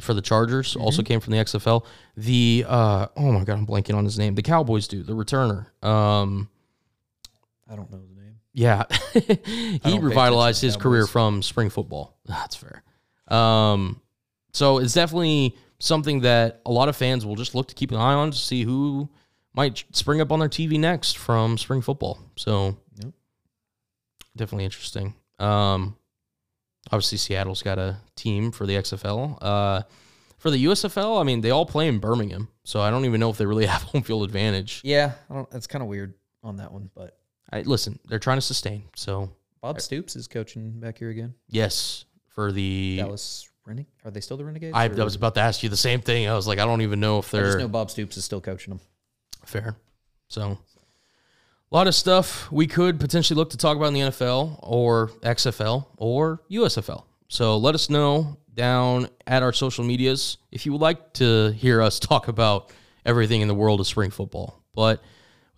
for the Chargers also came from the XFL. The uh, oh my god, I'm blanking on his name. The Cowboys dude, the returner. Um, I don't know the name. yeah, he revitalized his career from spring football. That's fair. Um, so it's definitely something that a lot of fans will just look to keep an eye on to see who might spring up on their TV next from spring football. So Yep. definitely interesting. Um, obviously Seattle's got a team for the XFL. Uh, for the USFL, I mean, they all play in Birmingham, so I don't even know if they really have home field advantage. Yeah. I don't, it's kind of weird on that one, but I, listen, they're trying to sustain. So Bob Stoops is coaching back here again. yes, for the Dallas Renegades. Are they still the Renegades? I, I was about to ask you the same thing. I was like, I don't even know if I just they're know Bob Stoops is still coaching them. fair. So, a lot of stuff we could potentially look to talk about in the NFL or XFL or USFL. So, let us know down at our social medias if you would like to hear us talk about everything in the world of spring football. But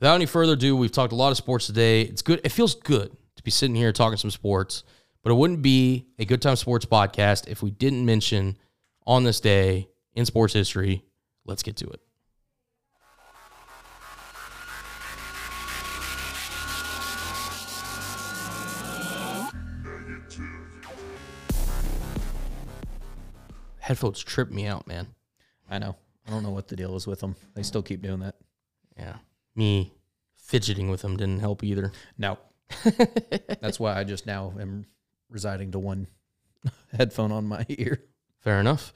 without any further ado, we've talked a lot of sports today. It's good. It feels good to be sitting here talking some sports, but it wouldn't be a good time sports podcast if we didn't mention on this day in sports history. Let's get to it. Headphones trip me out, man. I know. I don't know what the deal is with them. They still keep doing that. Yeah. Me fidgeting with them didn't help either. No. That's why I just now am residing to one headphone on my ear. Fair enough.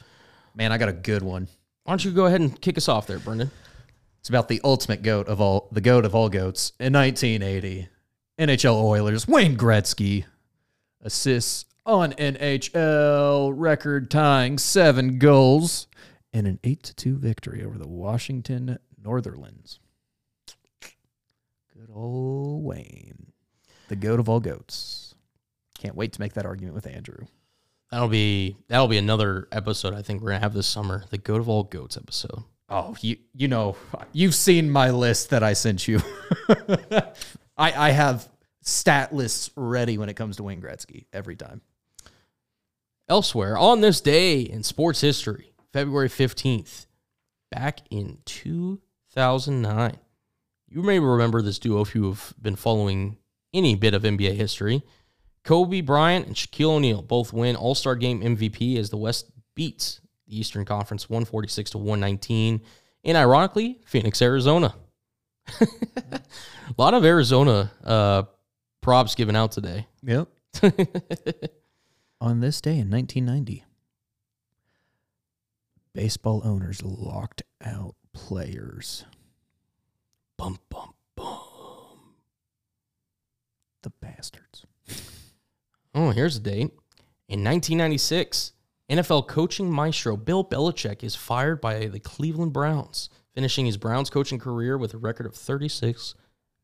Man, I got a good one. Why don't you go ahead and kick us off there, Brendan? It's about the ultimate goat of all, the goat of all goats. In 1980, NHL Oilers, Wayne Gretzky assists on NHL record tying seven goals and an 8 to 2 victory over the Washington Northerlands. Good old Wayne, the goat of all goats. Can't wait to make that argument with Andrew. That'll be that'll be another episode I think we're gonna have this summer. The goat of all goats episode. Oh, you you know, you've seen my list that I sent you. I I have stat lists ready when it comes to Wayne Gretzky every time. Elsewhere, on this day in sports history, February 15th, back in 2009. You may remember this duo if you have been following any bit of NBA history. Kobe Bryant and Shaquille O'Neal both win All Star Game MVP as the West beats the Eastern Conference 146 to 119 in, ironically, Phoenix, Arizona. A lot of Arizona uh, props given out today. Yep. On this day in 1990, baseball owners locked out players. Bum, bum, bum. The bastards. Oh, here's a date. In 1996, NFL coaching maestro Bill Belichick is fired by the Cleveland Browns, finishing his Browns coaching career with a record of 36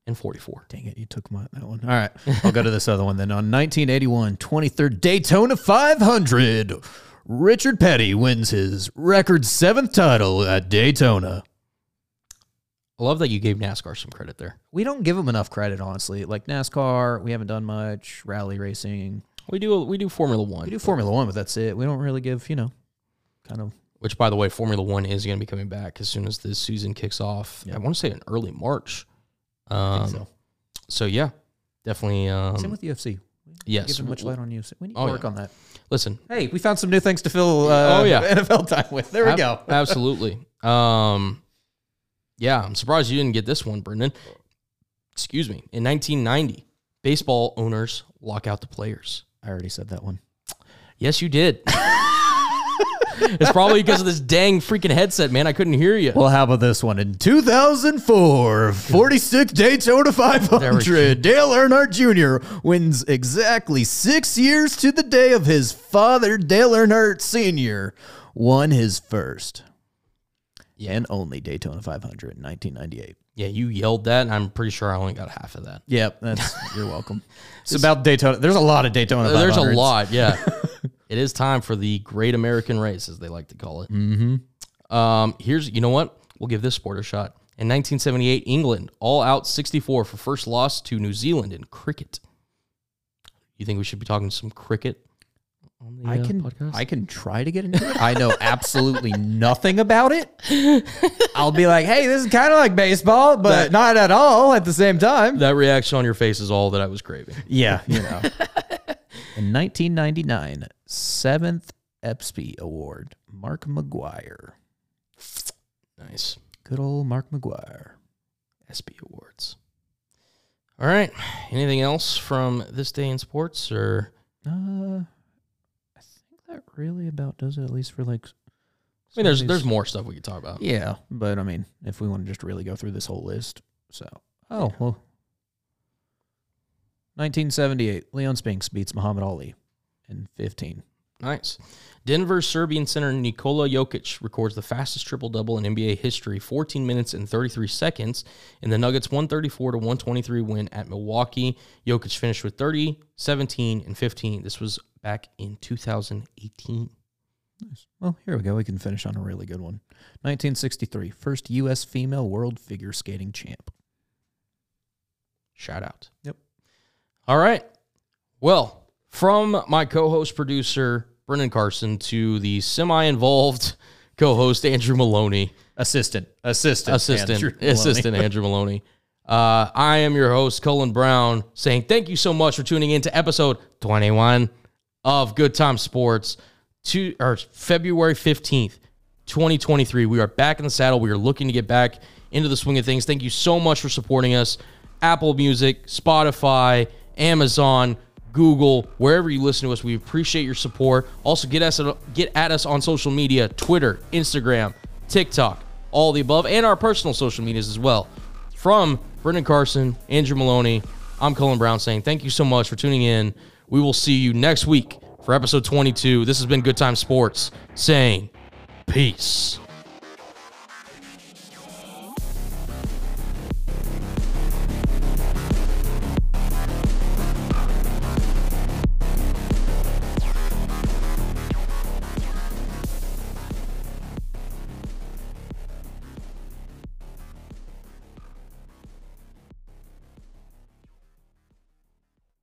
and 44. Dang it, you took my that one. All right, I'll go to this other one then. On 1981 23rd Daytona 500, Richard Petty wins his record seventh title at Daytona. I love that you gave NASCAR some credit there. We don't give them enough credit, honestly. Like NASCAR, we haven't done much. Rally racing, We do we do Formula One, we do Formula One, but that's it. We don't really give, you know, kind of. which by the way, Formula One is going to be coming back as soon as this season kicks off. Yeah. I want to say in early March. Um, so. so yeah, definitely. Um, Same with UFC. yes. Give much light on UFC. We need to Oh, work yeah. on that. Listen, Hey, we found some new things to fill. Uh, Oh, yeah. NFL time with. There we Ab- go. absolutely. Um, yeah, I'm surprised you didn't get this one, Brendan. Excuse me. In 1990, baseball owners lock out the players. I already said that one. Yes, you did. it's probably because of this dang freaking headset, man. I couldn't hear you. Well, how about this one? In 2004, 46 Daytona 500, Dale Earnhardt Jr. wins exactly six years to the day of his father, Dale Earnhardt Sr. won his first Yeah. and only Daytona 500 in 1998. yeah, you yelled that, and I'm pretty sure I only got half of that. Yep, that's you're welcome. It's about Daytona. There's a lot of Daytona. There's a lot, yeah. it is time for the Great American Race, as they like to call it. Mm-hmm. Um, here's, you know what? We'll give this sport a shot. In 1978, England all out 64 for first loss to New Zealand in cricket. You think we should be talking some cricket on the I uh, can podcast? I can try to get into it. I know absolutely nothing about it. I'll be like, hey, this is kind of like baseball, but That- not at all at the same time. that reaction on your face is all that I was craving. Yeah, you know. In 1999, seventh ESPY award, Mark McGwire. Nice. Good old Mark McGwire. ESPY Awards. All right. Anything else from this day in sports or Uh, I think that really about does it, at least for like. I mean there's there's more stuff we could talk about. Yeah, but I mean, if we want to just really go through this whole list, so oh well. 1978, Leon Spinks beats Muhammad Ali in 15. Nice. Denver Serbian center Nikola Jokic records the fastest triple double in NBA history, 14 minutes and 33 seconds, in the Nuggets 134 to 123 win at Milwaukee. Jokic finished with 30, 17, and 15. This was back in 2018. Nice. Well, here we go. We can finish on a really good one. 1963, first U.S. female world figure skating champ. Shout out. Yep. All right. Well, from my co host producer, Brendan Carson, to the semi involved co host, Andrew Maloney. Assistant, assistant, assistant, Andrew Maloney. assistant Andrew Maloney. Uh, I am your host, Cullen Brown, saying thank you so much for tuning in to episode 21 of Good Time Sports, to, or February 15th, 2023. We are back in the saddle. We are looking to get back into the swing of things. Thank you so much for supporting us. Apple Music, Spotify, Amazon, Google, wherever you listen to us, we appreciate your support. Also, get us get at us on social media: Twitter, Instagram, TikTok, all the above, and our personal social medias as well. From Brendan Carson, Andrew Maloney, I'm Cullen Brown saying thank you so much for tuning in. We will see you next week for episode 22. This has been Good Time Sports saying peace.